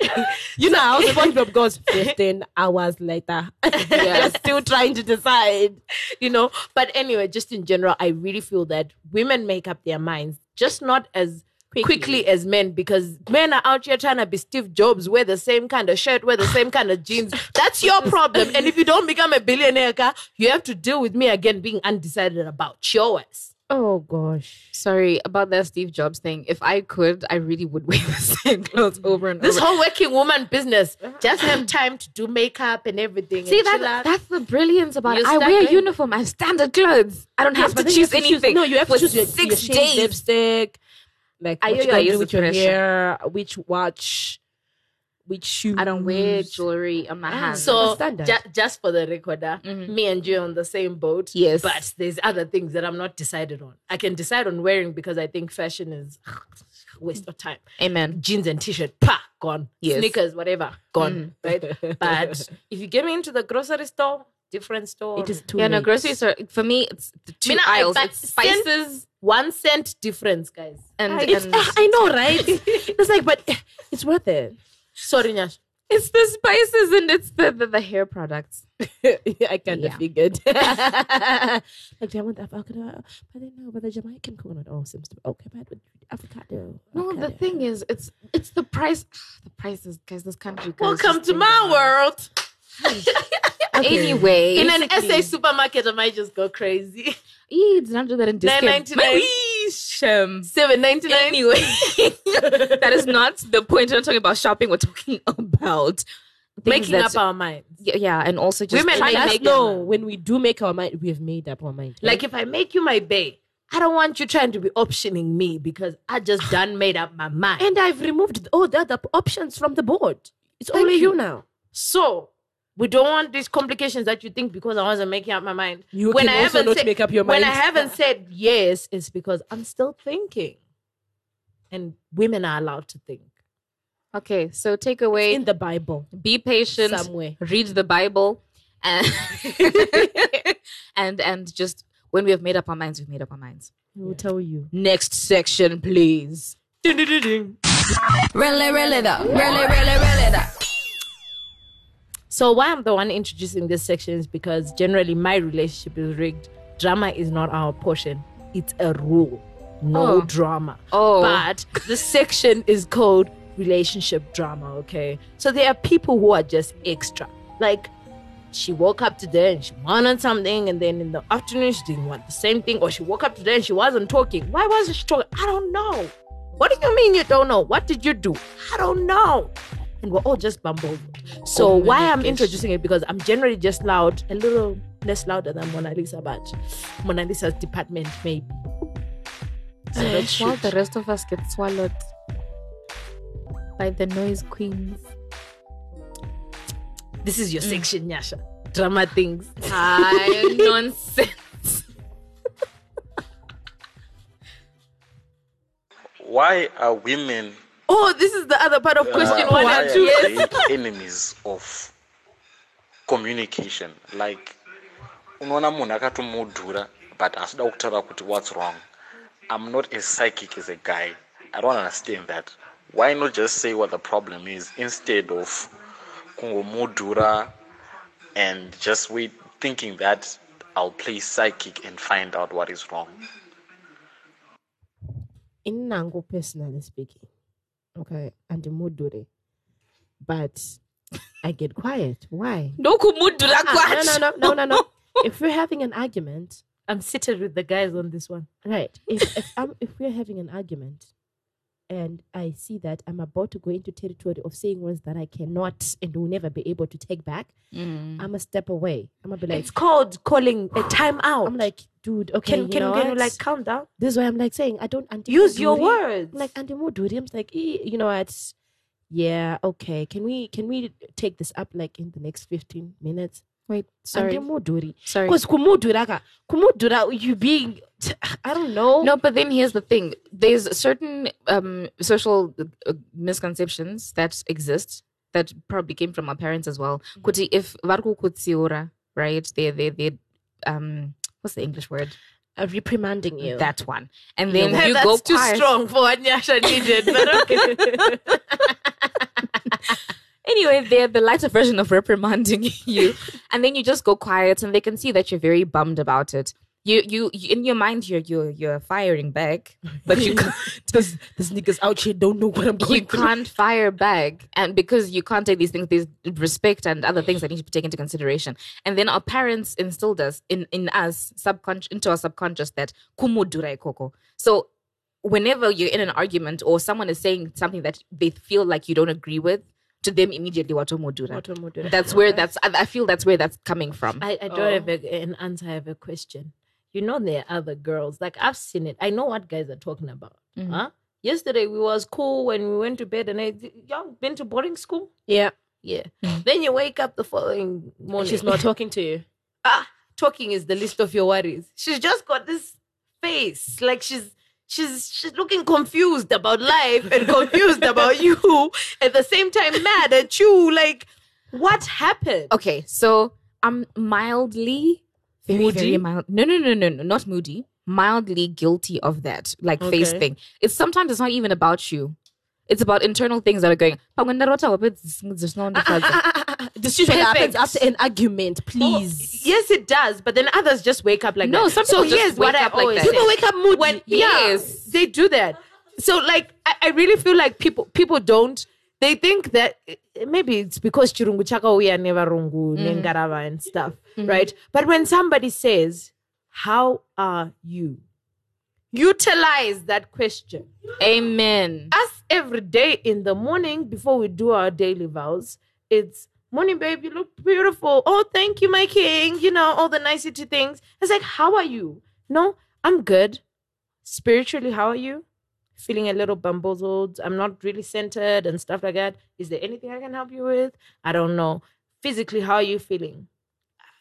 you know I how SpongeBob goes 15 hours later. You're still trying to decide. you know. But anyway just in general i really feel that women make up their minds just not as quickly, as men because men are out here trying to be steve jobs wear the same kind of shirt wear the same kind of jeans. That's your problem. And if you don't become a billionaire you have to deal with me again being undecided about yours Oh gosh. Sorry about that Steve Jobs thing. If I could, I really would wear the same clothes over and this over. This whole working woman business just have time to do makeup and everything See and that chill out. that's the brilliance about You it. I wear going- uniform. I have standard clothes. I don't have to then you choose have to anything. No, you have for to choose your, six your shade days. lipstick. Like I what you usually gonna do with your pressure. hair, which watch, which shoes. I don't wear jewelry on my ah, hands. So ju- just for the record, uh, me and you are on the same boat. Yes. but there's other things that I'm not decided on. I can decide on wearing because I think fashion is waste of time. Amen. Jeans and t-shirt, pa, gone. Yes. Sneakers, whatever, gone. Mm. Right. But if you get me into the grocery store, different store. It is too Yeah, no, grocery store. For me, it's the two Mina, I aisles. buy It's spices one cent difference, guys. and, It's, and ah, I know, right? it's like, but it's worth it. Sorry, Nyash. it's the spices and it's the, the, the hair products. I kind of Yeah. figured. like, do I want the avocado? But then no, but the Jamaican coconut oh seems to be okay. But with avocado. No, the avocado. thing is, it's it's the price. The prices, guys. This country. guys, Welcome just to my world. Anyway, In an SA supermarket, I might just go crazy. Eee, did not do that in discount. $9.99. Shem. Seven ninety nine. Anyway, that is not the point. We're not talking about shopping. We're talking about making up our minds. Yeah, yeah, and also just Women trying to Let us make know when we do make our mind. We have made up our mind. Like if I make you my bae, I don't want you trying to be optioning me because I just done made up my mind. and I've removed all the other options from the board. It's Thank only you. you now. so we don't want these complications that you think because I wasn't making up my mind. You when can I also haven't said, make up your mind. When I haven't said yes, it's because I'm still thinking. And women are allowed to think. Okay, so take away: in the Bible be patient, somewhere. read the Bible, and and and just when we have made up our minds, we've made up our minds. We will tell you. Next section, please. Really, really though. Really, really, really though. So why I'm the one introducing this section is because generally my relationship is rigged. Drama is not our portion. It's a rule. No Oh. drama. Oh. But the section is called relationship drama, okay? So there are people who are just extra. Like she woke up today and she wanted something, and then in the afternoon she didn't want the same thing, or she woke up today and she wasn't talking. Why wasn't she talking? I don't know. What do you mean you don't know? What did you do? I don't know. And we're all just bumbled. So oh, why I'm introducing it because I'm generally just loud, a little less louder than Mona Lisa, but Mona Lisa's department maybe. So eh, let's While the rest of us get swallowed by the noise queens. This is your mm. section, Nyasha. Drama things. Hi, nonsense. Why are women Oh, this is the other part of question uh, one and two. they enemies of communication. Like unoona munhu akatomudhura but asida kutaura kuti what's wrong? I'm not as psychic as a guy. I don't understand that. Why not just say what the problem is instead of kungomudhura and just wait thinking that i'll play psychic and find out what is wrong? In Nango, personally speaking, okay, and the mudure, but I get quiet. Why? No Ah, no, no, no, no, no, no. if we're having an argument, I'm seated with the guys on this one. right? If if, I'm, if we're having an argument, and I see that I'm about to go into territory of saying words that I cannot and will never be able to take back, Mm. I'm a step away. I'm gonna be like, It's called calling a timeout. I'm like, dude, okay, can you can, can you like calm down? This is why I'm like saying I don't anti- Use your words. I'm like anti Muduri. I'm like, eh, you know what? Yeah, okay. Can we can we take this up like in the next 15 minutes? Wait, sorry. Muduri. Sorry. Because kumudura, ka- kumudura, you being, I don't know. No, but then here's the thing. There's certain um, social uh, misconceptions that exist that probably came from our parents as well. Kuti if varku kutsiura, right? They they they um what's the English word? Uh, reprimanding you. That one. And then you That's go too quiet. strong for what Nyasha needed. But okay. Anyway, they're the lighter version of reprimanding you. and then you just go quiet and they can see that you're very bummed about it. You, you, you in your mind you're you're you're firing back, but you can't, this, this niggas out here don't know what I'm going you can't fire back and because you can't take these things there's respect and other things that need to be taken into consideration and then our parents instilled us in in us subconscious into our subconscious that kumudura koko so whenever you're in an argument or someone is saying something that they feel like you don't agree with to them immediately watomudura through. that's where that's I, I feel that's where that's coming from I, I don't have a, an answer. I have a question. You know there are other girls. Like I've seen it. I know what guys are talking about. Mhm. Huh? Yesterday we was cool when we went to bed and I y'all been to boarding school? Yeah. Yeah. Then you wake up the following morning. She's not talking to you. ah, talking is the least of your worries. She's just got this face, like she's she's she's looking confused about life and confused about you at the same time mad at you. Like, what happened? okay so i'm mildly very Moody? very mild no no no no no not moody mildly guilty of that like face thing it's sometimes it's not even about you it's about internal things that are going This usually happens after an argument, oh, please. Oh, yes, it does. But then others just wake up like No, that. some so people oh, just here's what wake I up like always. People wake up moody. when Yes. they do that so like I, I really feel like people people don't they think that maybe it's because chirungu chakauya nevarungu mm-hmm. nengarava and stuff mm-hmm. right but when somebody says how are you utilize that question amen us every day in the morning before we do our daily vows. It's morning babe you look beautiful. Oh thank you my king. You know all the nicety things. It's like how are you? No i'm good. Spiritually how are you? Feeling a little bamboozled. I'm not really centered and stuff like that. Is there anything i can help you with? I don't know. Physically how are you feeling?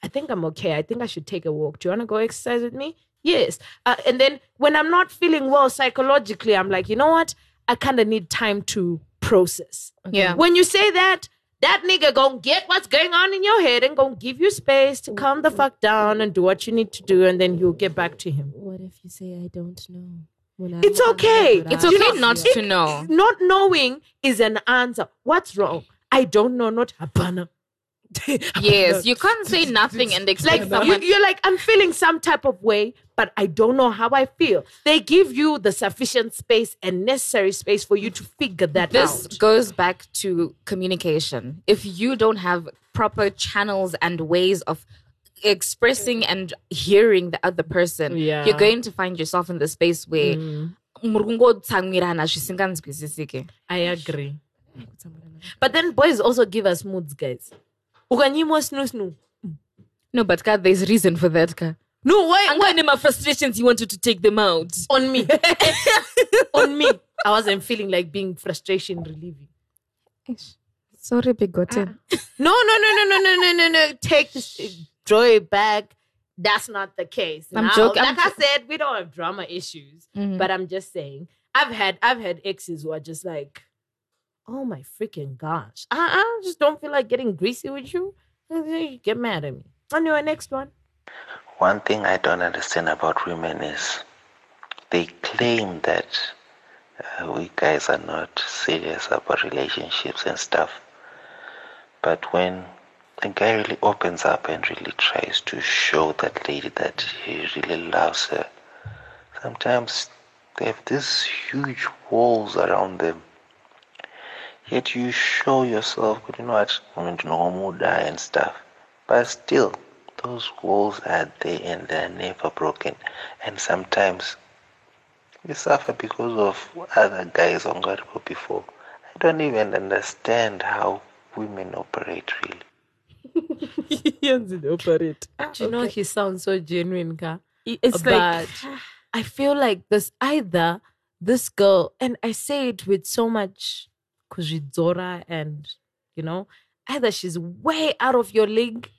I think i'm okay. I think i should take a walk. Do you want to go exercise with me? Yes. Uh, and then when i'm not feeling well psychologically i'm like you know what i kind of need time to process. Yeah. When you say that that nigga gonna get what's going on in your head and gonna give you space to calm the fuck down and do what you need to do and then you'll get back to him. What if you say I don't know? It's okay. It's You okay know, not to know. Not knowing is an answer. What's wrong? I don't know. Not hapana Oh, yes, you can't say nothing and expect like someone. you, you're like i'm feeling some type of way but i don't know how i feel they give you the sufficient space and necessary space for you to figure that this out This goes back to communication. If you don't have proper channels and ways of expressing and hearing the other person, Yeah. you're going to find yourself in the space where mm. zvisinganzwisisike. i agree but then boys also give us moods guys ukanyimwa snoo snoo No, but God, there's reason for that. Ka. no why, And when my frustrations, you wanted to take them out. on me on me i wasn't feeling like being frustration relieving Sorry, bigoten. no no no no no no no no no take this draw it back that's not the case I'm Now, joking. like I'm i said we don't have drama issues Mhm. but i'm just saying i've had i've had exes who are just like oh my freaking gosh i, I just don't feel like getting greasy with you you get mad at me on your next one One thing I don't understand about women is they claim that uh, we guys are not serious about relationships and stuff. But when a guy really opens up and really tries to show that lady that he really loves her, sometimes they have these huge walls around them. Yet you show yourself, you know what, I'm normal die and stuff. But still, those walls are there and they're never broken. And sometimes we suffer because of other guys on God before. I don't even understand how women operate really. operate. Do you know he sounds so genuine, Ka? It's but like I feel like this either this girl, and I say it with so much kuzhidzora and you know, either she's way out of your league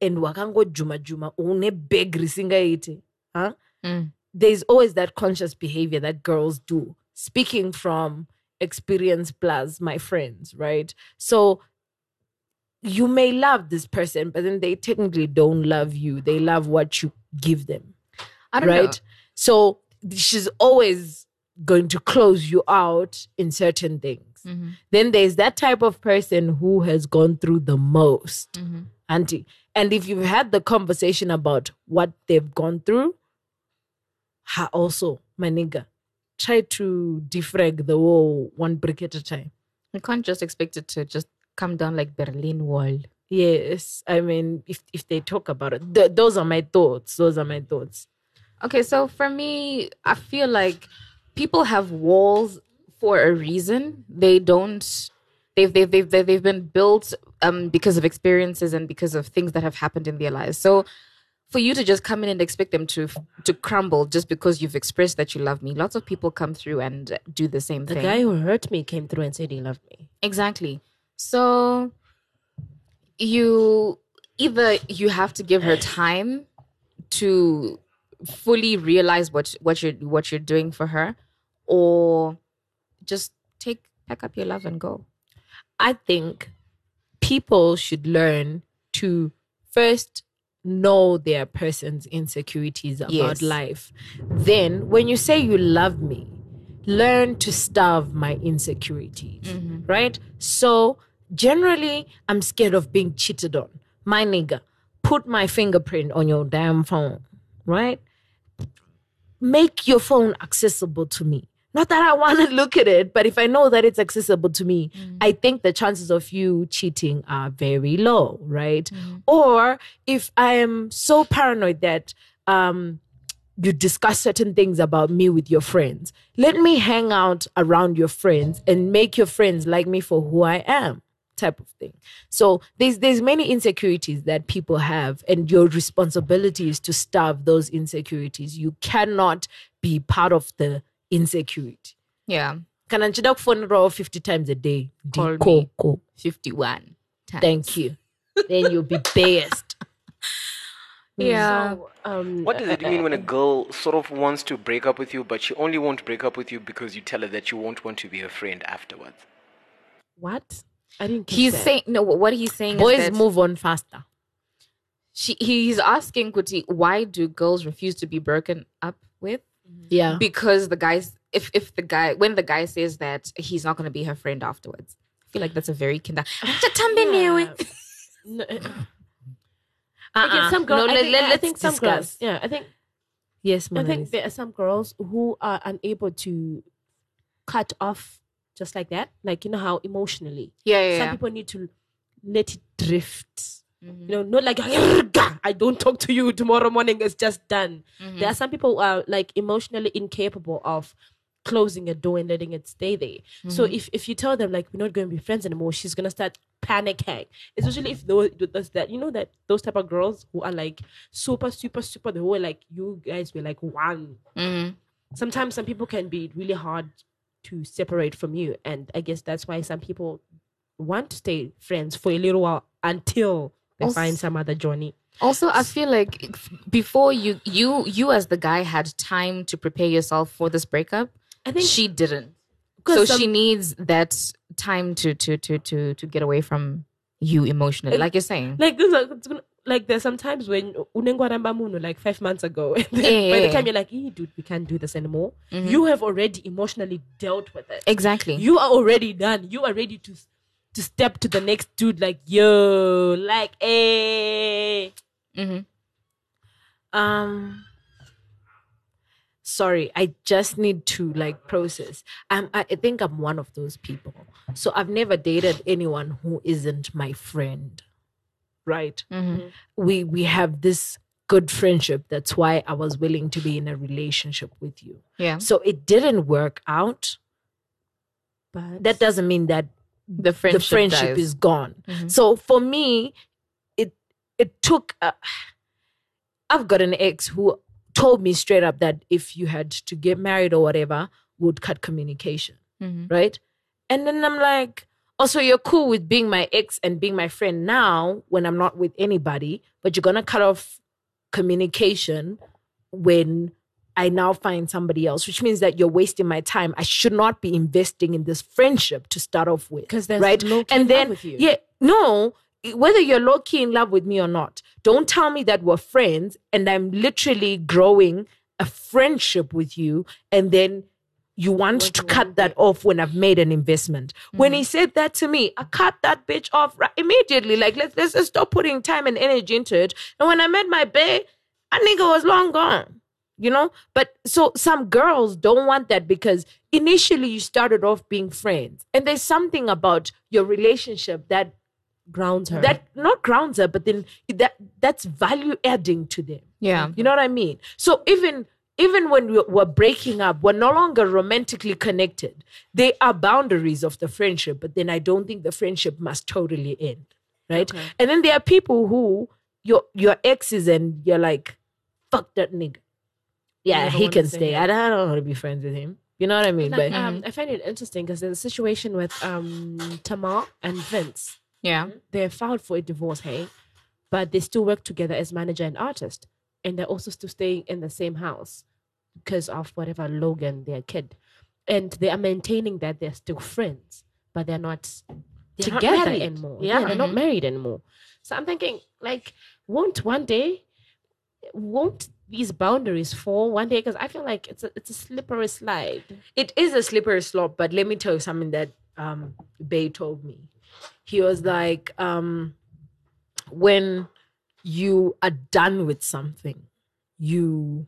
and wakango juma juma une beg risingaite. Huh? Mm. There's always that conscious behavior that girls do. Speaking from experience plus my friends, right? So you may love this person, but then they technically don't love you. They love what you give them. I don't right? know. So she's always going to close you out in certain things. Mhm. Then there's that type of person who has gone through the most, Mhm. auntie. And if you've had the conversation about what they've gone through, ha also, my nigga, try to defrag the wall one brick at a time. You can't just expect it to just come down like Berlin Wall. Yes, I mean, if if they talk about it, th- those are my thoughts. Those are my thoughts. Okay, so for me, I feel like people have walls for a reason. They don't. They've they've they've they've, they've been built um because of experiences and because of things that have happened in their lives. So for you to just come in and expect them to to crumble just because you've expressed that you love me, lots of people come through and do the same the thing. The guy who hurt me came through and said he loved me. Exactly. So you either you have to give her time to fully realize what what you're what you're doing for her, or just take pack up your love and go. I think people should learn to first know their person's insecurities about Yes. life. Then, when you say you love me, learn to starve my insecurities, mm-hmm. right? So, generally, I'm scared of being cheated on. My nigga, put my fingerprint on your damn phone, right? Make your phone accessible to me. Not that I want to look at it, but if I know that it's accessible to me, I think the chances of you cheating are very low, right? Or if I am so paranoid that um, you discuss certain things about me with your friends, let me hang out around your friends and make your friends like me for who I am type of thing. So there's there's many insecurities that people have and your responsibility is to starve those insecurities. You cannot be part of the insecurity. Yeah, Can I Kana phone kufonera 50 times a day. Call Di- me. ko- ko. fifty-one. Times. Thank you. then you'll be best. Yeah. So, um, What does it mean when a girl sort of wants to break up with you, but she only won't break up with you because you tell her that you won't want to be her friend afterwards? what? I didn't. He's that. saying no. What he's saying Boys is that move on faster. she he's asking Kuti, why do girls refuse to be broken up with? Yeah. Because the guys if if the guy when the guy says that he's not gonna be her friend afterwards. I feel like that's a very kinder No, uh, Uh-uh. again, some girls. No, I, let, think, let, I let's think some discuss. girls. Yeah, I think Yes, I Mona think Lisa. there are some girls who are unable to cut off just like that. Like you know how emotionally. Yeah, yeah, Some yeah. people need to let it drift. Mm-hmm. You know, not like I don't talk to you tomorrow morning. It's just done. Mm-hmm. There are some people who are like emotionally incapable of closing a door and letting it stay there. So mm-hmm. if if you tell them like we're not going to be friends anymore, she's gonna start panicking. Especially if those does that you know that those type of girls who are like super super super the whole like you guys were like one. Sometimes some people can be really hard to separate from you, and I guess that's why some people want to stay friends for a little while until they Also- find some other journey. Also, I feel like before you, you, you as the guy had time to prepare yourself for this breakup. I think she didn't. So some- she needs that time to to to to to get away from you emotionally, like you're saying. like this, it's gonna- like there's sometimes when like five months ago and then by the Mm-hmm. time you're like hey dude we can't do this anymore you have already emotionally dealt with it Exactly. you are already done you are ready to to step to the next dude like yo like eh Um, sorry, I just need to like process. I'm, I think I'm one of those people. So I've never dated anyone who isn't my friend, right? Mm-hmm. We we have this good friendship. That's why I was willing to be in a relationship with you. Yeah. So it didn't work out. but That doesn't mean that The friendship, the friendship is gone. Mm-hmm. So for me, it it took. Uh, I've got an ex who told me straight up that if you had to get married or whatever, would cut communication, mm-hmm. right? And then I'm like, also you're cool with being my ex and being my friend now when I'm not with anybody, but you're gonna cut off communication when I now find somebody else, which means that you're wasting my time. I should not be investing in this friendship to start off with. 'Cause there's right? low-key and love then with you. yeah, no, whether you're low key in love with me or not, don't tell me that we're friends and I'm literally growing a friendship with you, and then you want to cut that off when I've made an investment. When he mm. said that to me, I cut that bitch off right immediately. Like let's let's just stop putting time and energy into it. And when I met my bae, a nigga was long gone. You know, but so some girls don't want that because initially you started off being friends, and there's something about your relationship that grounds her that not grounds her, but then that that's value adding to them. Yeah. You know what I mean? So even even when we- we're breaking up, we're no longer romantically connected. There are boundaries of the friendship, but then I don't think the friendship must totally end. Right? And then there are people who your your exes and you're like, fuck that nigga. Yeah, he can stay. I don't, I don't want to be friends with him. You know what I mean? Like, but um, I find it interesting because there's a situation with um Tamar and Vince. Yeah. They filed for a divorce, hey, but they still work together as manager and artist, and they're also still staying in the same house because of whatever Logan, their kid, and they are maintaining that they're still friends, but they're not They're together married. anymore. Yeah. Yeah, they're not married anymore. So I'm thinking, like, won't one day, won't these boundaries fall one day? Because I feel like it's a it's a slippery slide. it is a slippery slope, but let me tell you something that um Bay told me. He was like, um, when you are done with something, you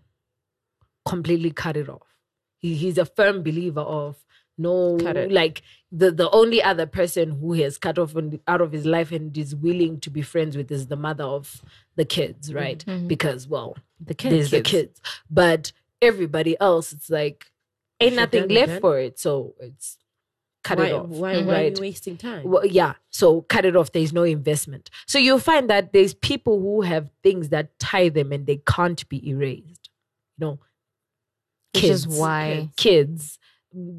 completely cut it off. He, he's a firm believer of no like the the only other person who has cut off on, out of his life and is willing to be friends with is the mother of the kids, right? Because well, The kids, there's the kids, but everybody else, it's like ain't nothing left for it, so it's cut why, it off. Why, why are you wasting time? Well, yeah, so cut it off. There's no investment. So you'll find that there's people who have things that tie them and they can't be erased. You know, Which is why- kids.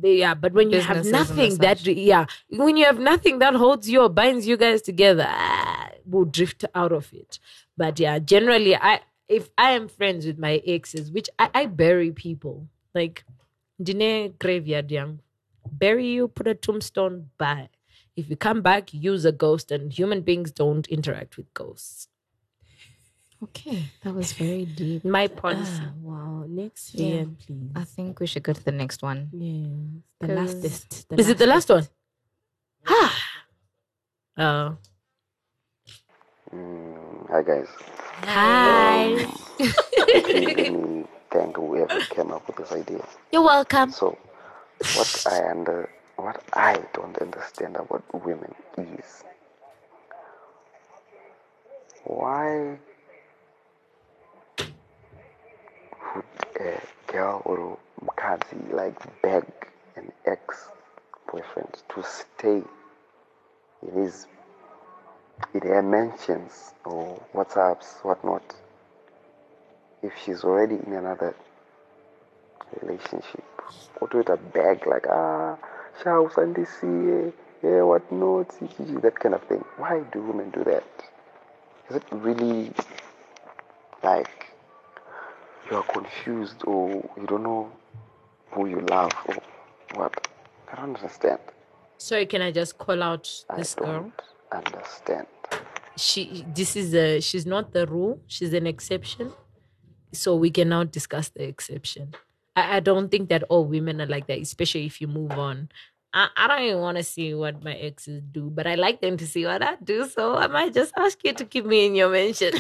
Yeah, but when you have nothing that, yeah, when you have nothing that holds you or binds you guys together, ah, we'll drift out of it. But yeah, generally, I if I am friends with my exes, which I, I bury people like dine graveyard young, bury you, put a tombstone, bye. If you come back, use a ghost, and human beings don't interact with ghosts. Okay, that was very deep. My policy. Ah, wow. Next Yeah. VM, please. I think we should go to the next one. Yeah. The lastest. The Is it the last one? Ah. Oh. Mm, hi guys. Hi. Actually, let me thank whoever came up with this idea. You're welcome. So, what I under, what I don't understand about women is why would a girl or mkazi like beg an ex-boyfriend to stay in his in her mentions or WhatsApps, whatnot, if she's already in another relationship. Or do it a beg like ah, shall Sunday see yeah, what not, that kind of thing. Why do women do that? Is it really like you are confused or you don't know who you love or what? I don't understand. Sorry, can I just call out this girl? Understand. She this is a she's not the rule, she's an exception. So we can now discuss the exception. I, I don't think that all women are like that, especially if you move on. I, I don't even want to see what my exes do, but I like them to see what I do. So I might just ask you to keep me in your mention.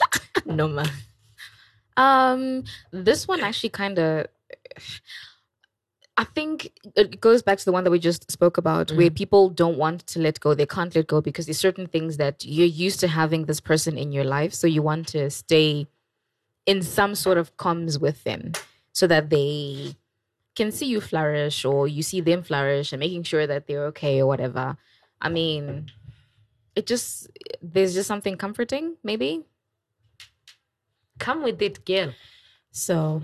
no man. Um, this one actually kind of. I think it goes back to the one that we just spoke about, where people don't want to let go. They can't let go because there's certain things that you're used to having this person in your life, so you want to stay in some sort of comms with them, so that they can see you flourish or you see them flourish and making sure that they're okay or whatever. I mean, it just there's just something comforting, maybe. Come with it, girl. So,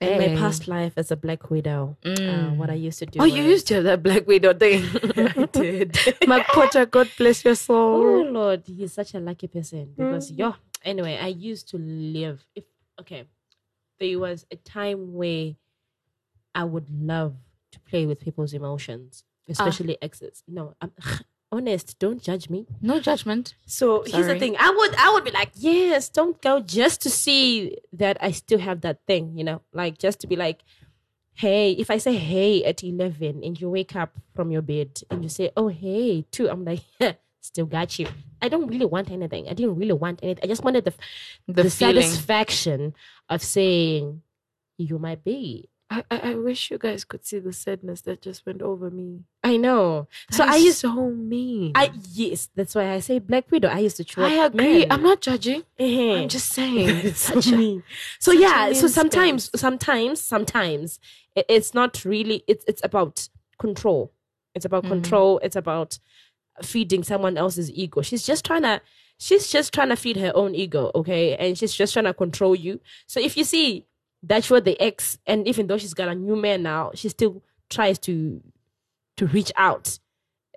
in Hey. my past life as a black widow, uh, Mm. what I used to do. Oh, you used to have that black widow thing. I did. Makota, God bless your soul. Oh. Lord, he's such a lucky person because Mm. yo. Anyway, I used to live. If okay, there was a time where I would love to play with people's emotions, ah. especially exes. No, I'm honest. Don't judge me. No judgment. So here's the thing. I would I would be like, yes, don't go just to see that I still have that thing, you know, like just to be like, hey, if I say hey at eleven and you wake up from your bed and you say, oh hey, two, I'm like, still got you. I don't really want anything. I didn't really want anything. I just wanted the The the, satisfaction of saying you might be. I, I, I wish you guys could see the sadness that just went over me. I know. so That I is used so mean. I yes, that's why I say Black Widow. I used to twerk. I agree. men. I'm not judging. Eh. I'm just saying. so Such a- mean. So such yeah, so sometimes, space. sometimes, sometimes it, it's not really. It's it's about control. It's about Mhm. control. It's about feeding someone else's ego. She's just trying to. She's just trying to feed her own ego, okay, and she's just trying to control you. So if you see that you're the ex, and even though she's got a new man now, she still tries to to reach out.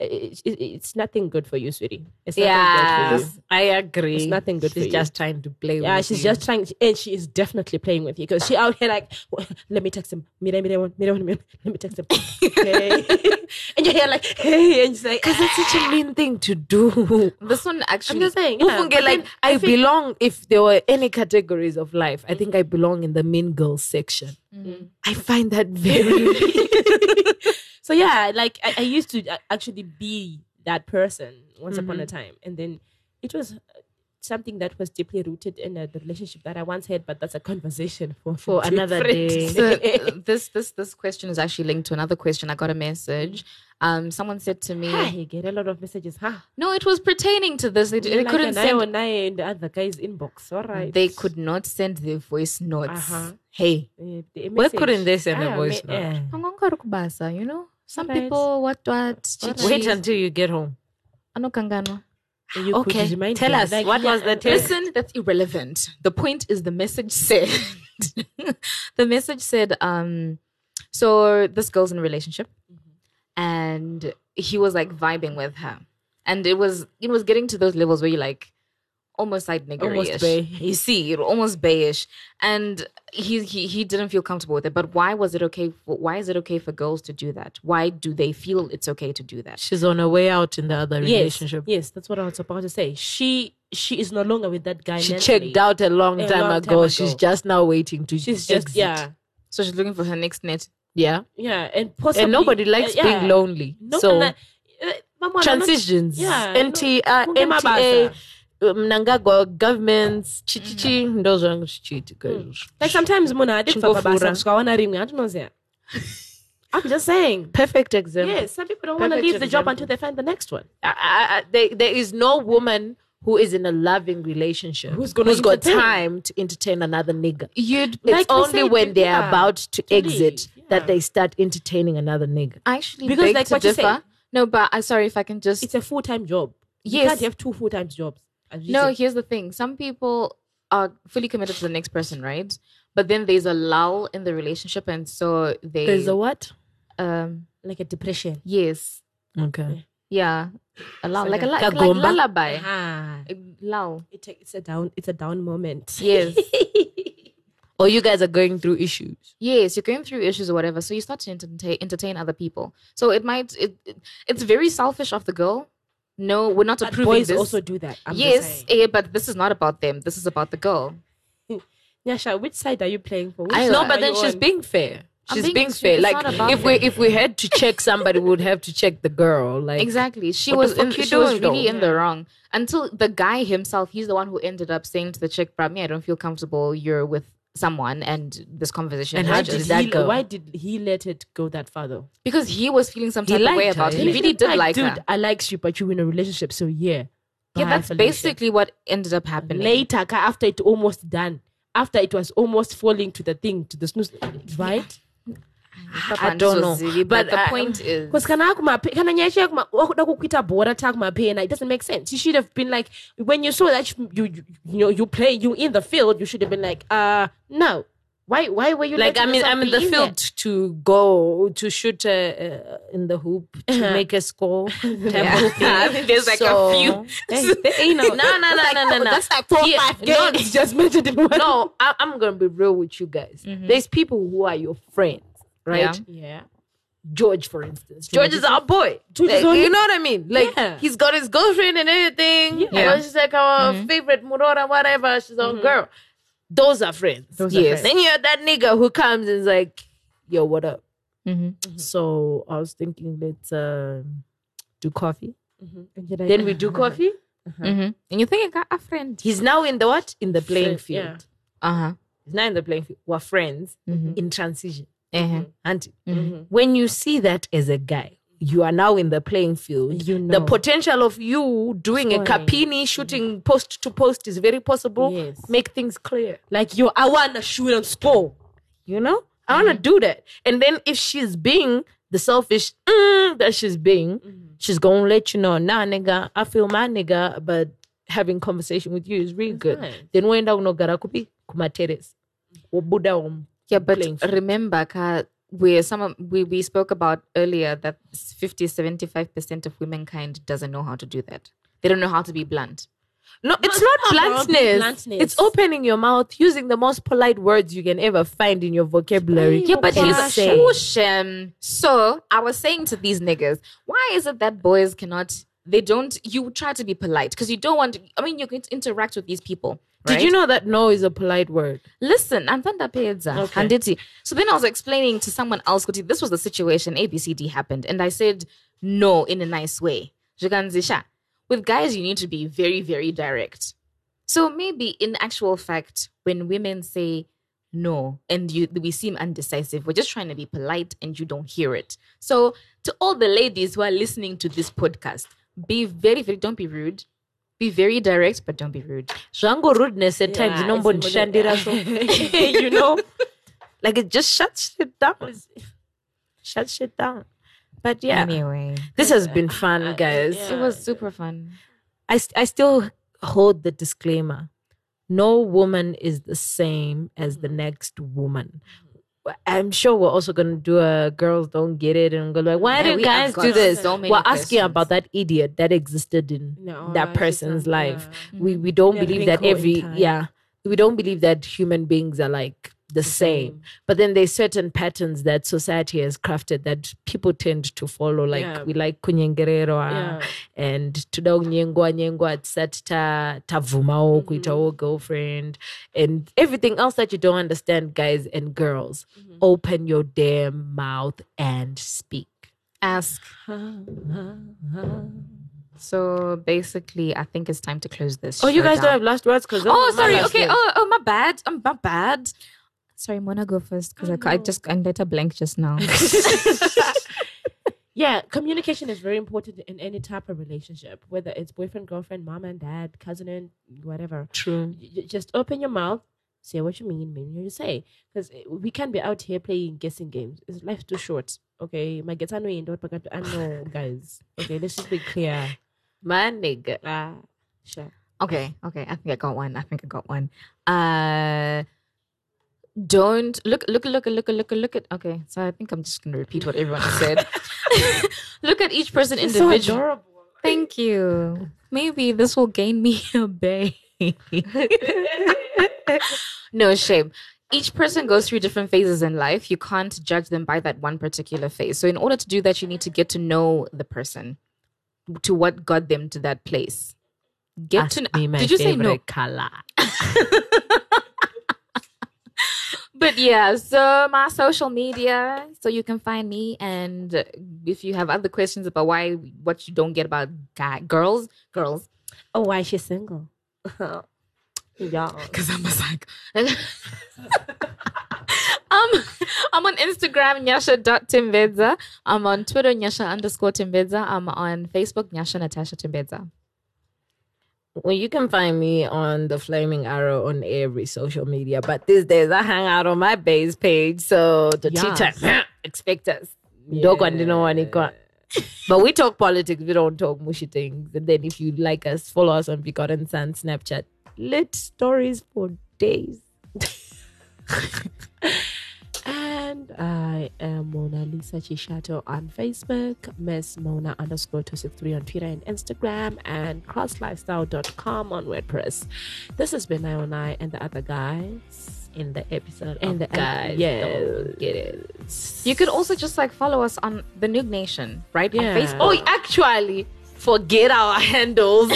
It, it, it's nothing good for you, sweetie. It's nothing yeah, good for you. I agree. It's nothing good She's for you. just trying to play Yeah, she's you. just trying, and she is definitely playing with you because she out here like, "Well, let me text him. Let me text him. Okay. And you're here like, hey, and she's like, Because it's such a mean thing to do. This one actually. I'm just saying. Yeah, like then I, feel- belong. If there were any categories of life, I think I belong in the mean girls section. I find that very. so yeah, like I, I used to actually be that person once upon a Mhm. time, and then it was uh, something that was deeply rooted in uh, the relationship that I once had. But that's a conversation for For another different day. So, this this this question is actually linked to another question. I got a message. Um, someone said to me, Ah, you get a lot of messages, huh? "No, it was pertaining to this. They, they Like couldn't an send. eye in the other guy's inbox. All right. They could not send their voice notes. Uh-huh. Hey, the Where message. couldn't they send a Ah, voice me- note? Angonga rukubasa, you know. Some Alright. people what what Alright. Wait until you get home. anokangano. You could Okay, remind tell them, us, like, what was the tell? Listen, that's irrelevant. The point is the message said. the message said, um, so this girl's in a relationship, and he was like vibing with her, and it was it was getting to those levels where you're like almost like Almost niggery bay. You see, almost bayish, and he he he didn't feel comfortable with it. But why was it okay? For, why is it okay for girls to do that? Why do they feel it's okay to do that? She's on her way out in the other Yes, relationship. yes, that's what I was about to say. She she is no longer with that guy. She mentally. checked out a long A time long ago. time She's just now waiting to. She's just exit. yeah, So she's looking for her next net. yeah. yeah, and possibly and nobody likes uh, yeah. being lonely. No, so and, uh, uh, Mama, I'm not- transitions, yeah, NT, uh, Kunge NTA, mabasa. Mnangagwa governments chichichi mm. ndozvangu zvichiitika mm. izvozvo Like sometimes muna adikufa Chingofura. pabasa kusikaona rimwe hatinoziva. I'm just saying. perfect example Yes, some people don't want to Perfect leave the job until they find the next one. I, I, I- there, there is no woman who is in a loving relationship Who's gonna who's got time to entertain another nigga. You'd It's Like only said, when they're yeah, about to, to exit leave, that they start entertaining another nigga. actually Because beg like to what you differ. said- No, but I'm sorry if I can just It's a full time job. You Yes. can't have two full time jobs. As you No, said. here's the thing. Some people are fully committed to the next person, right? But then there's a lull in the relationship, and so they There's a what? um like a depression. yes, Okay. yeah, a lull, So like a like- like, like lullaby, Ah, A lull. it, it's a down. It's a down moment. Yes, Or you guys are going through issues. yes, you're going through issues or whatever, so you start to entertain entertain other people. So it might it, it it's very selfish of the girl. No, we're not But approving boys this. also do that. I'm yes, eh, but this is not about them. This is about the girl. Nyasha, which side are you playing for? Which I- No, but then she's on? being fair. She's being- being, fair. Like if we if we had to check somebody, we would have to check the girl. Like Exactly. She was in, she was really though? in the wrong until the guy himself. He's the one who ended up saying to the chick, "But me, I don't feel comfortable. You're with someone, and this conversation." And how did he, go? why did he let it go that far though? because he was feeling some type of way her, about it. He really did like dude, her. I likes you, but you're in a relationship, so yeah. Yeah, that's basically what ended up happening. later after it almost done. After it was almost falling to the thing, to the snooze, right? I don't know. But But the I- point is, Because can kana akumape- kana nyasha yakuma- wakuda kukuita bhora takumapena, it doesn't make sense. You should have been like, when you saw that you you, you, you know you play you in the field, you should have been like, uh no. Why why were you like I mean, I'm in be the there? field to go to shoot uh, uh, in the hoop to Uh-huh. make a score. Yeah. I think there's like a few. Hey, there ain't no, No, no, no, no, no, no. That's like four Yeah, five no, games just mentioned in one. no, I, I'm gonna be real with you guys. There's people who are your friends, right? Yeah. Yeah. George, for instance. George is our boy. George is Like, only- you know what I mean? Like Yeah. he's got his girlfriend and everything. Yeah. Yeah. she's like our favorite Murora, whatever. She's our girl. Those are friends. Those are Yes. friends. Then you have that nigga who comes and is like, yo, what up? Mhm. So I was thinking let's uh, do coffee. And you're like, Then we do coffee. Mhm. and you think I got a friend? He's now in the what? In the playing Friend, field. yeah. Uh huh. He's now in the playing field. We're friends in transition. Uh-huh. And Mhm. when you see that as a guy, you are now in the playing field. You The potential of you doing a capini shooting post to post is very possible. Yes. Make things clear. like yo, I wanna shoot and score. You know? I want to do that. And then if she's being the selfish mm, that she's being, she's going to let you know, nah, nigga, I feel my nigga, but having conversation with you is really good. nice. Then when unogara kupi kumateres. Obuda um. Yeah, but remember, Ka, where some we, we spoke about earlier that 50 75% of womankind doesn't know how to do that. They don't know how to be blunt. No, it's it's not not bluntness. bluntness. It's opening your mouth, using the most polite words you can ever find in your vocabulary. Yeah, but he's say- Um, so I was saying to these niggas, why is it that boys cannot? They don't. You try to be polite because you don't want. To, I mean, you can interact with these people. Did right? you know that no is a polite word? Listen, I'm thunderpayersa Peza, Okay. Handiti. So then I was explaining to someone else, this was the situation, ABCD happened. And I said, no, in a nice way. With guys, you need to be very, very direct. So maybe in actual fact, when women say no and you we seem undecisive, we're just trying to be polite and you don't hear it. So to all the ladies who are listening to this podcast, be very, very, don't be rude. Be very direct, but don't be rude. Zvangu rudeness at times, Yeah, you know, it's Shandira, so you know, like it just shuts shit down. Shuts shit down. But yeah, Anyway, this has been fun, guys. it was super fun. I, st- I still hold the disclaimer no woman is the same as the next woman. I'm sure we're also gonna do a girls don't get it and go like, why Yeah, do we guys do this? so we're asking about that idiot that existed in No, that person's life. yeah. We we don't They're believe that every time. yeah we don't believe that human beings are like the mm-hmm. same. But then there's certain patterns that society has crafted that people tend to follow. Like Yeah. we like kunyengerero ah, Yeah. and toda kunyengwa nyengwa tisati ta tabvumawo mm-hmm. kuitawo girlfriend and everything else that you don't understand guys and girls mm-hmm. open your damn mouth and speak Ask. So basically, I think it's time to close this. Oh, you guys down. don't have last words because Oh, oh sorry. Okay. Oh, oh, my bad. Um, my bad. Sorry, Mona, go first because I, I just I let her blank just now. yeah, communication is very important in any type of relationship, whether it's boyfriend, girlfriend, mom and dad, cousin, and whatever. True. Y- y- Just open your mouth, say what you mean, mean what you say. Because we can't be out here playing guessing games. It's life's too short. Okay, my get annoying, don't forget to- I know, guys. Okay, let's just be clear. My nigga. Ah, sure. Okay, okay. I think I got one. I think I got one. Uh don't look look look look look look at okay. So I think I'm just gonna repeat what everyone said. look at each person She's so individually. adorable. Thank you. Maybe this will gain me a bae. no shame. Each person goes through different phases in life. You can't judge them by that one particular phase. So, in order to do that, you need to get to know the person, to what got them to that place. Get Ask to my Did you say no? color? But yeah, so my social media, so you can find me. And if you have other questions about why, what you don't get about guy, girls, girls, Oh, why she's single? yeah. because I'm a psych. um, I'm on Instagram, nyasha.timbedza. I'm on Twitter, nyasha underscore timbedza. I'm on Facebook, nyasha Natasha timbedza. Well, you can find me on the Flaming Arrow on every social media, but these days I hang out on my base page, so the Yes. teacher expect us. Dog and no one got. But we talk politics, we don't talk mushy things. And then if you like us, follow us on Begotten Sun Snapchat. Lit stories for days. And I am Mona Lisa Chishato on Facebook, Miss Mona underscore 263 on Twitter and Instagram, and crosslifestyle.com on WordPress. This has been Iona and the other guys In the episode in the Guys yeah. Don't Get It. You could also just like follow us on the Noog Nation, right? Yeah. On Facebook. Oh, actually, forget our handles.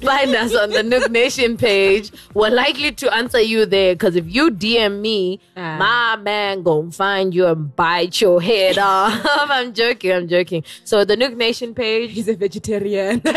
Find us on the Noog Nation page. We're likely to answer you there because if you DM me, Ah. my man gonna find you and bite your head off. I'm joking. I'm joking. So the Noog Nation page. He's a vegetarian.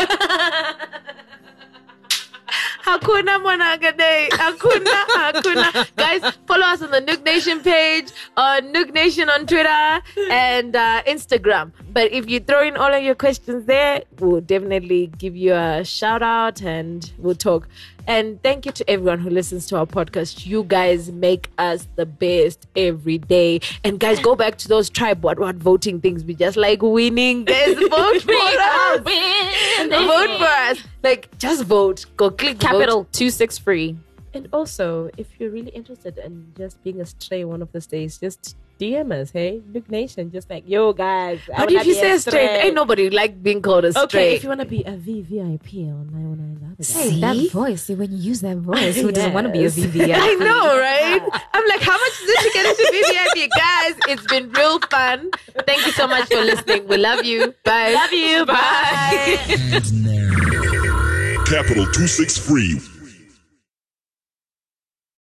Hakuna Monagade. Hakuna, Hakuna. Guys, follow us on the Noog Nation page, on Noog Nation on Twitter and uh, Instagram. But if you throw in all of your questions there, we'll definitely give you a shout out and we'll talk. And thank you to everyone who listens to our podcast. You guys make us the best every day. And guys, go back to those tribe what what voting things. We just like winning. Guys, vote for us. Vote for us. Like just vote. Go click vote. Capital two six free. and also, if you're really interested in just being a stray one of the days, just DM us, hey? Noog Nation, just like, yo, guys. I But if you be say straight, ain't nobody like being called a straight. Okay, if you want to be a VVIP on 909 the other Hey, guy. that voice. See, when you use that voice, who doesn't want to be a Yes. VVI? I know, right? I'm like, how much is it get into VVIP? Guys, it's been real fun. Thank you so much for listening. We love you. Bye. Love you. Bye. Capital 263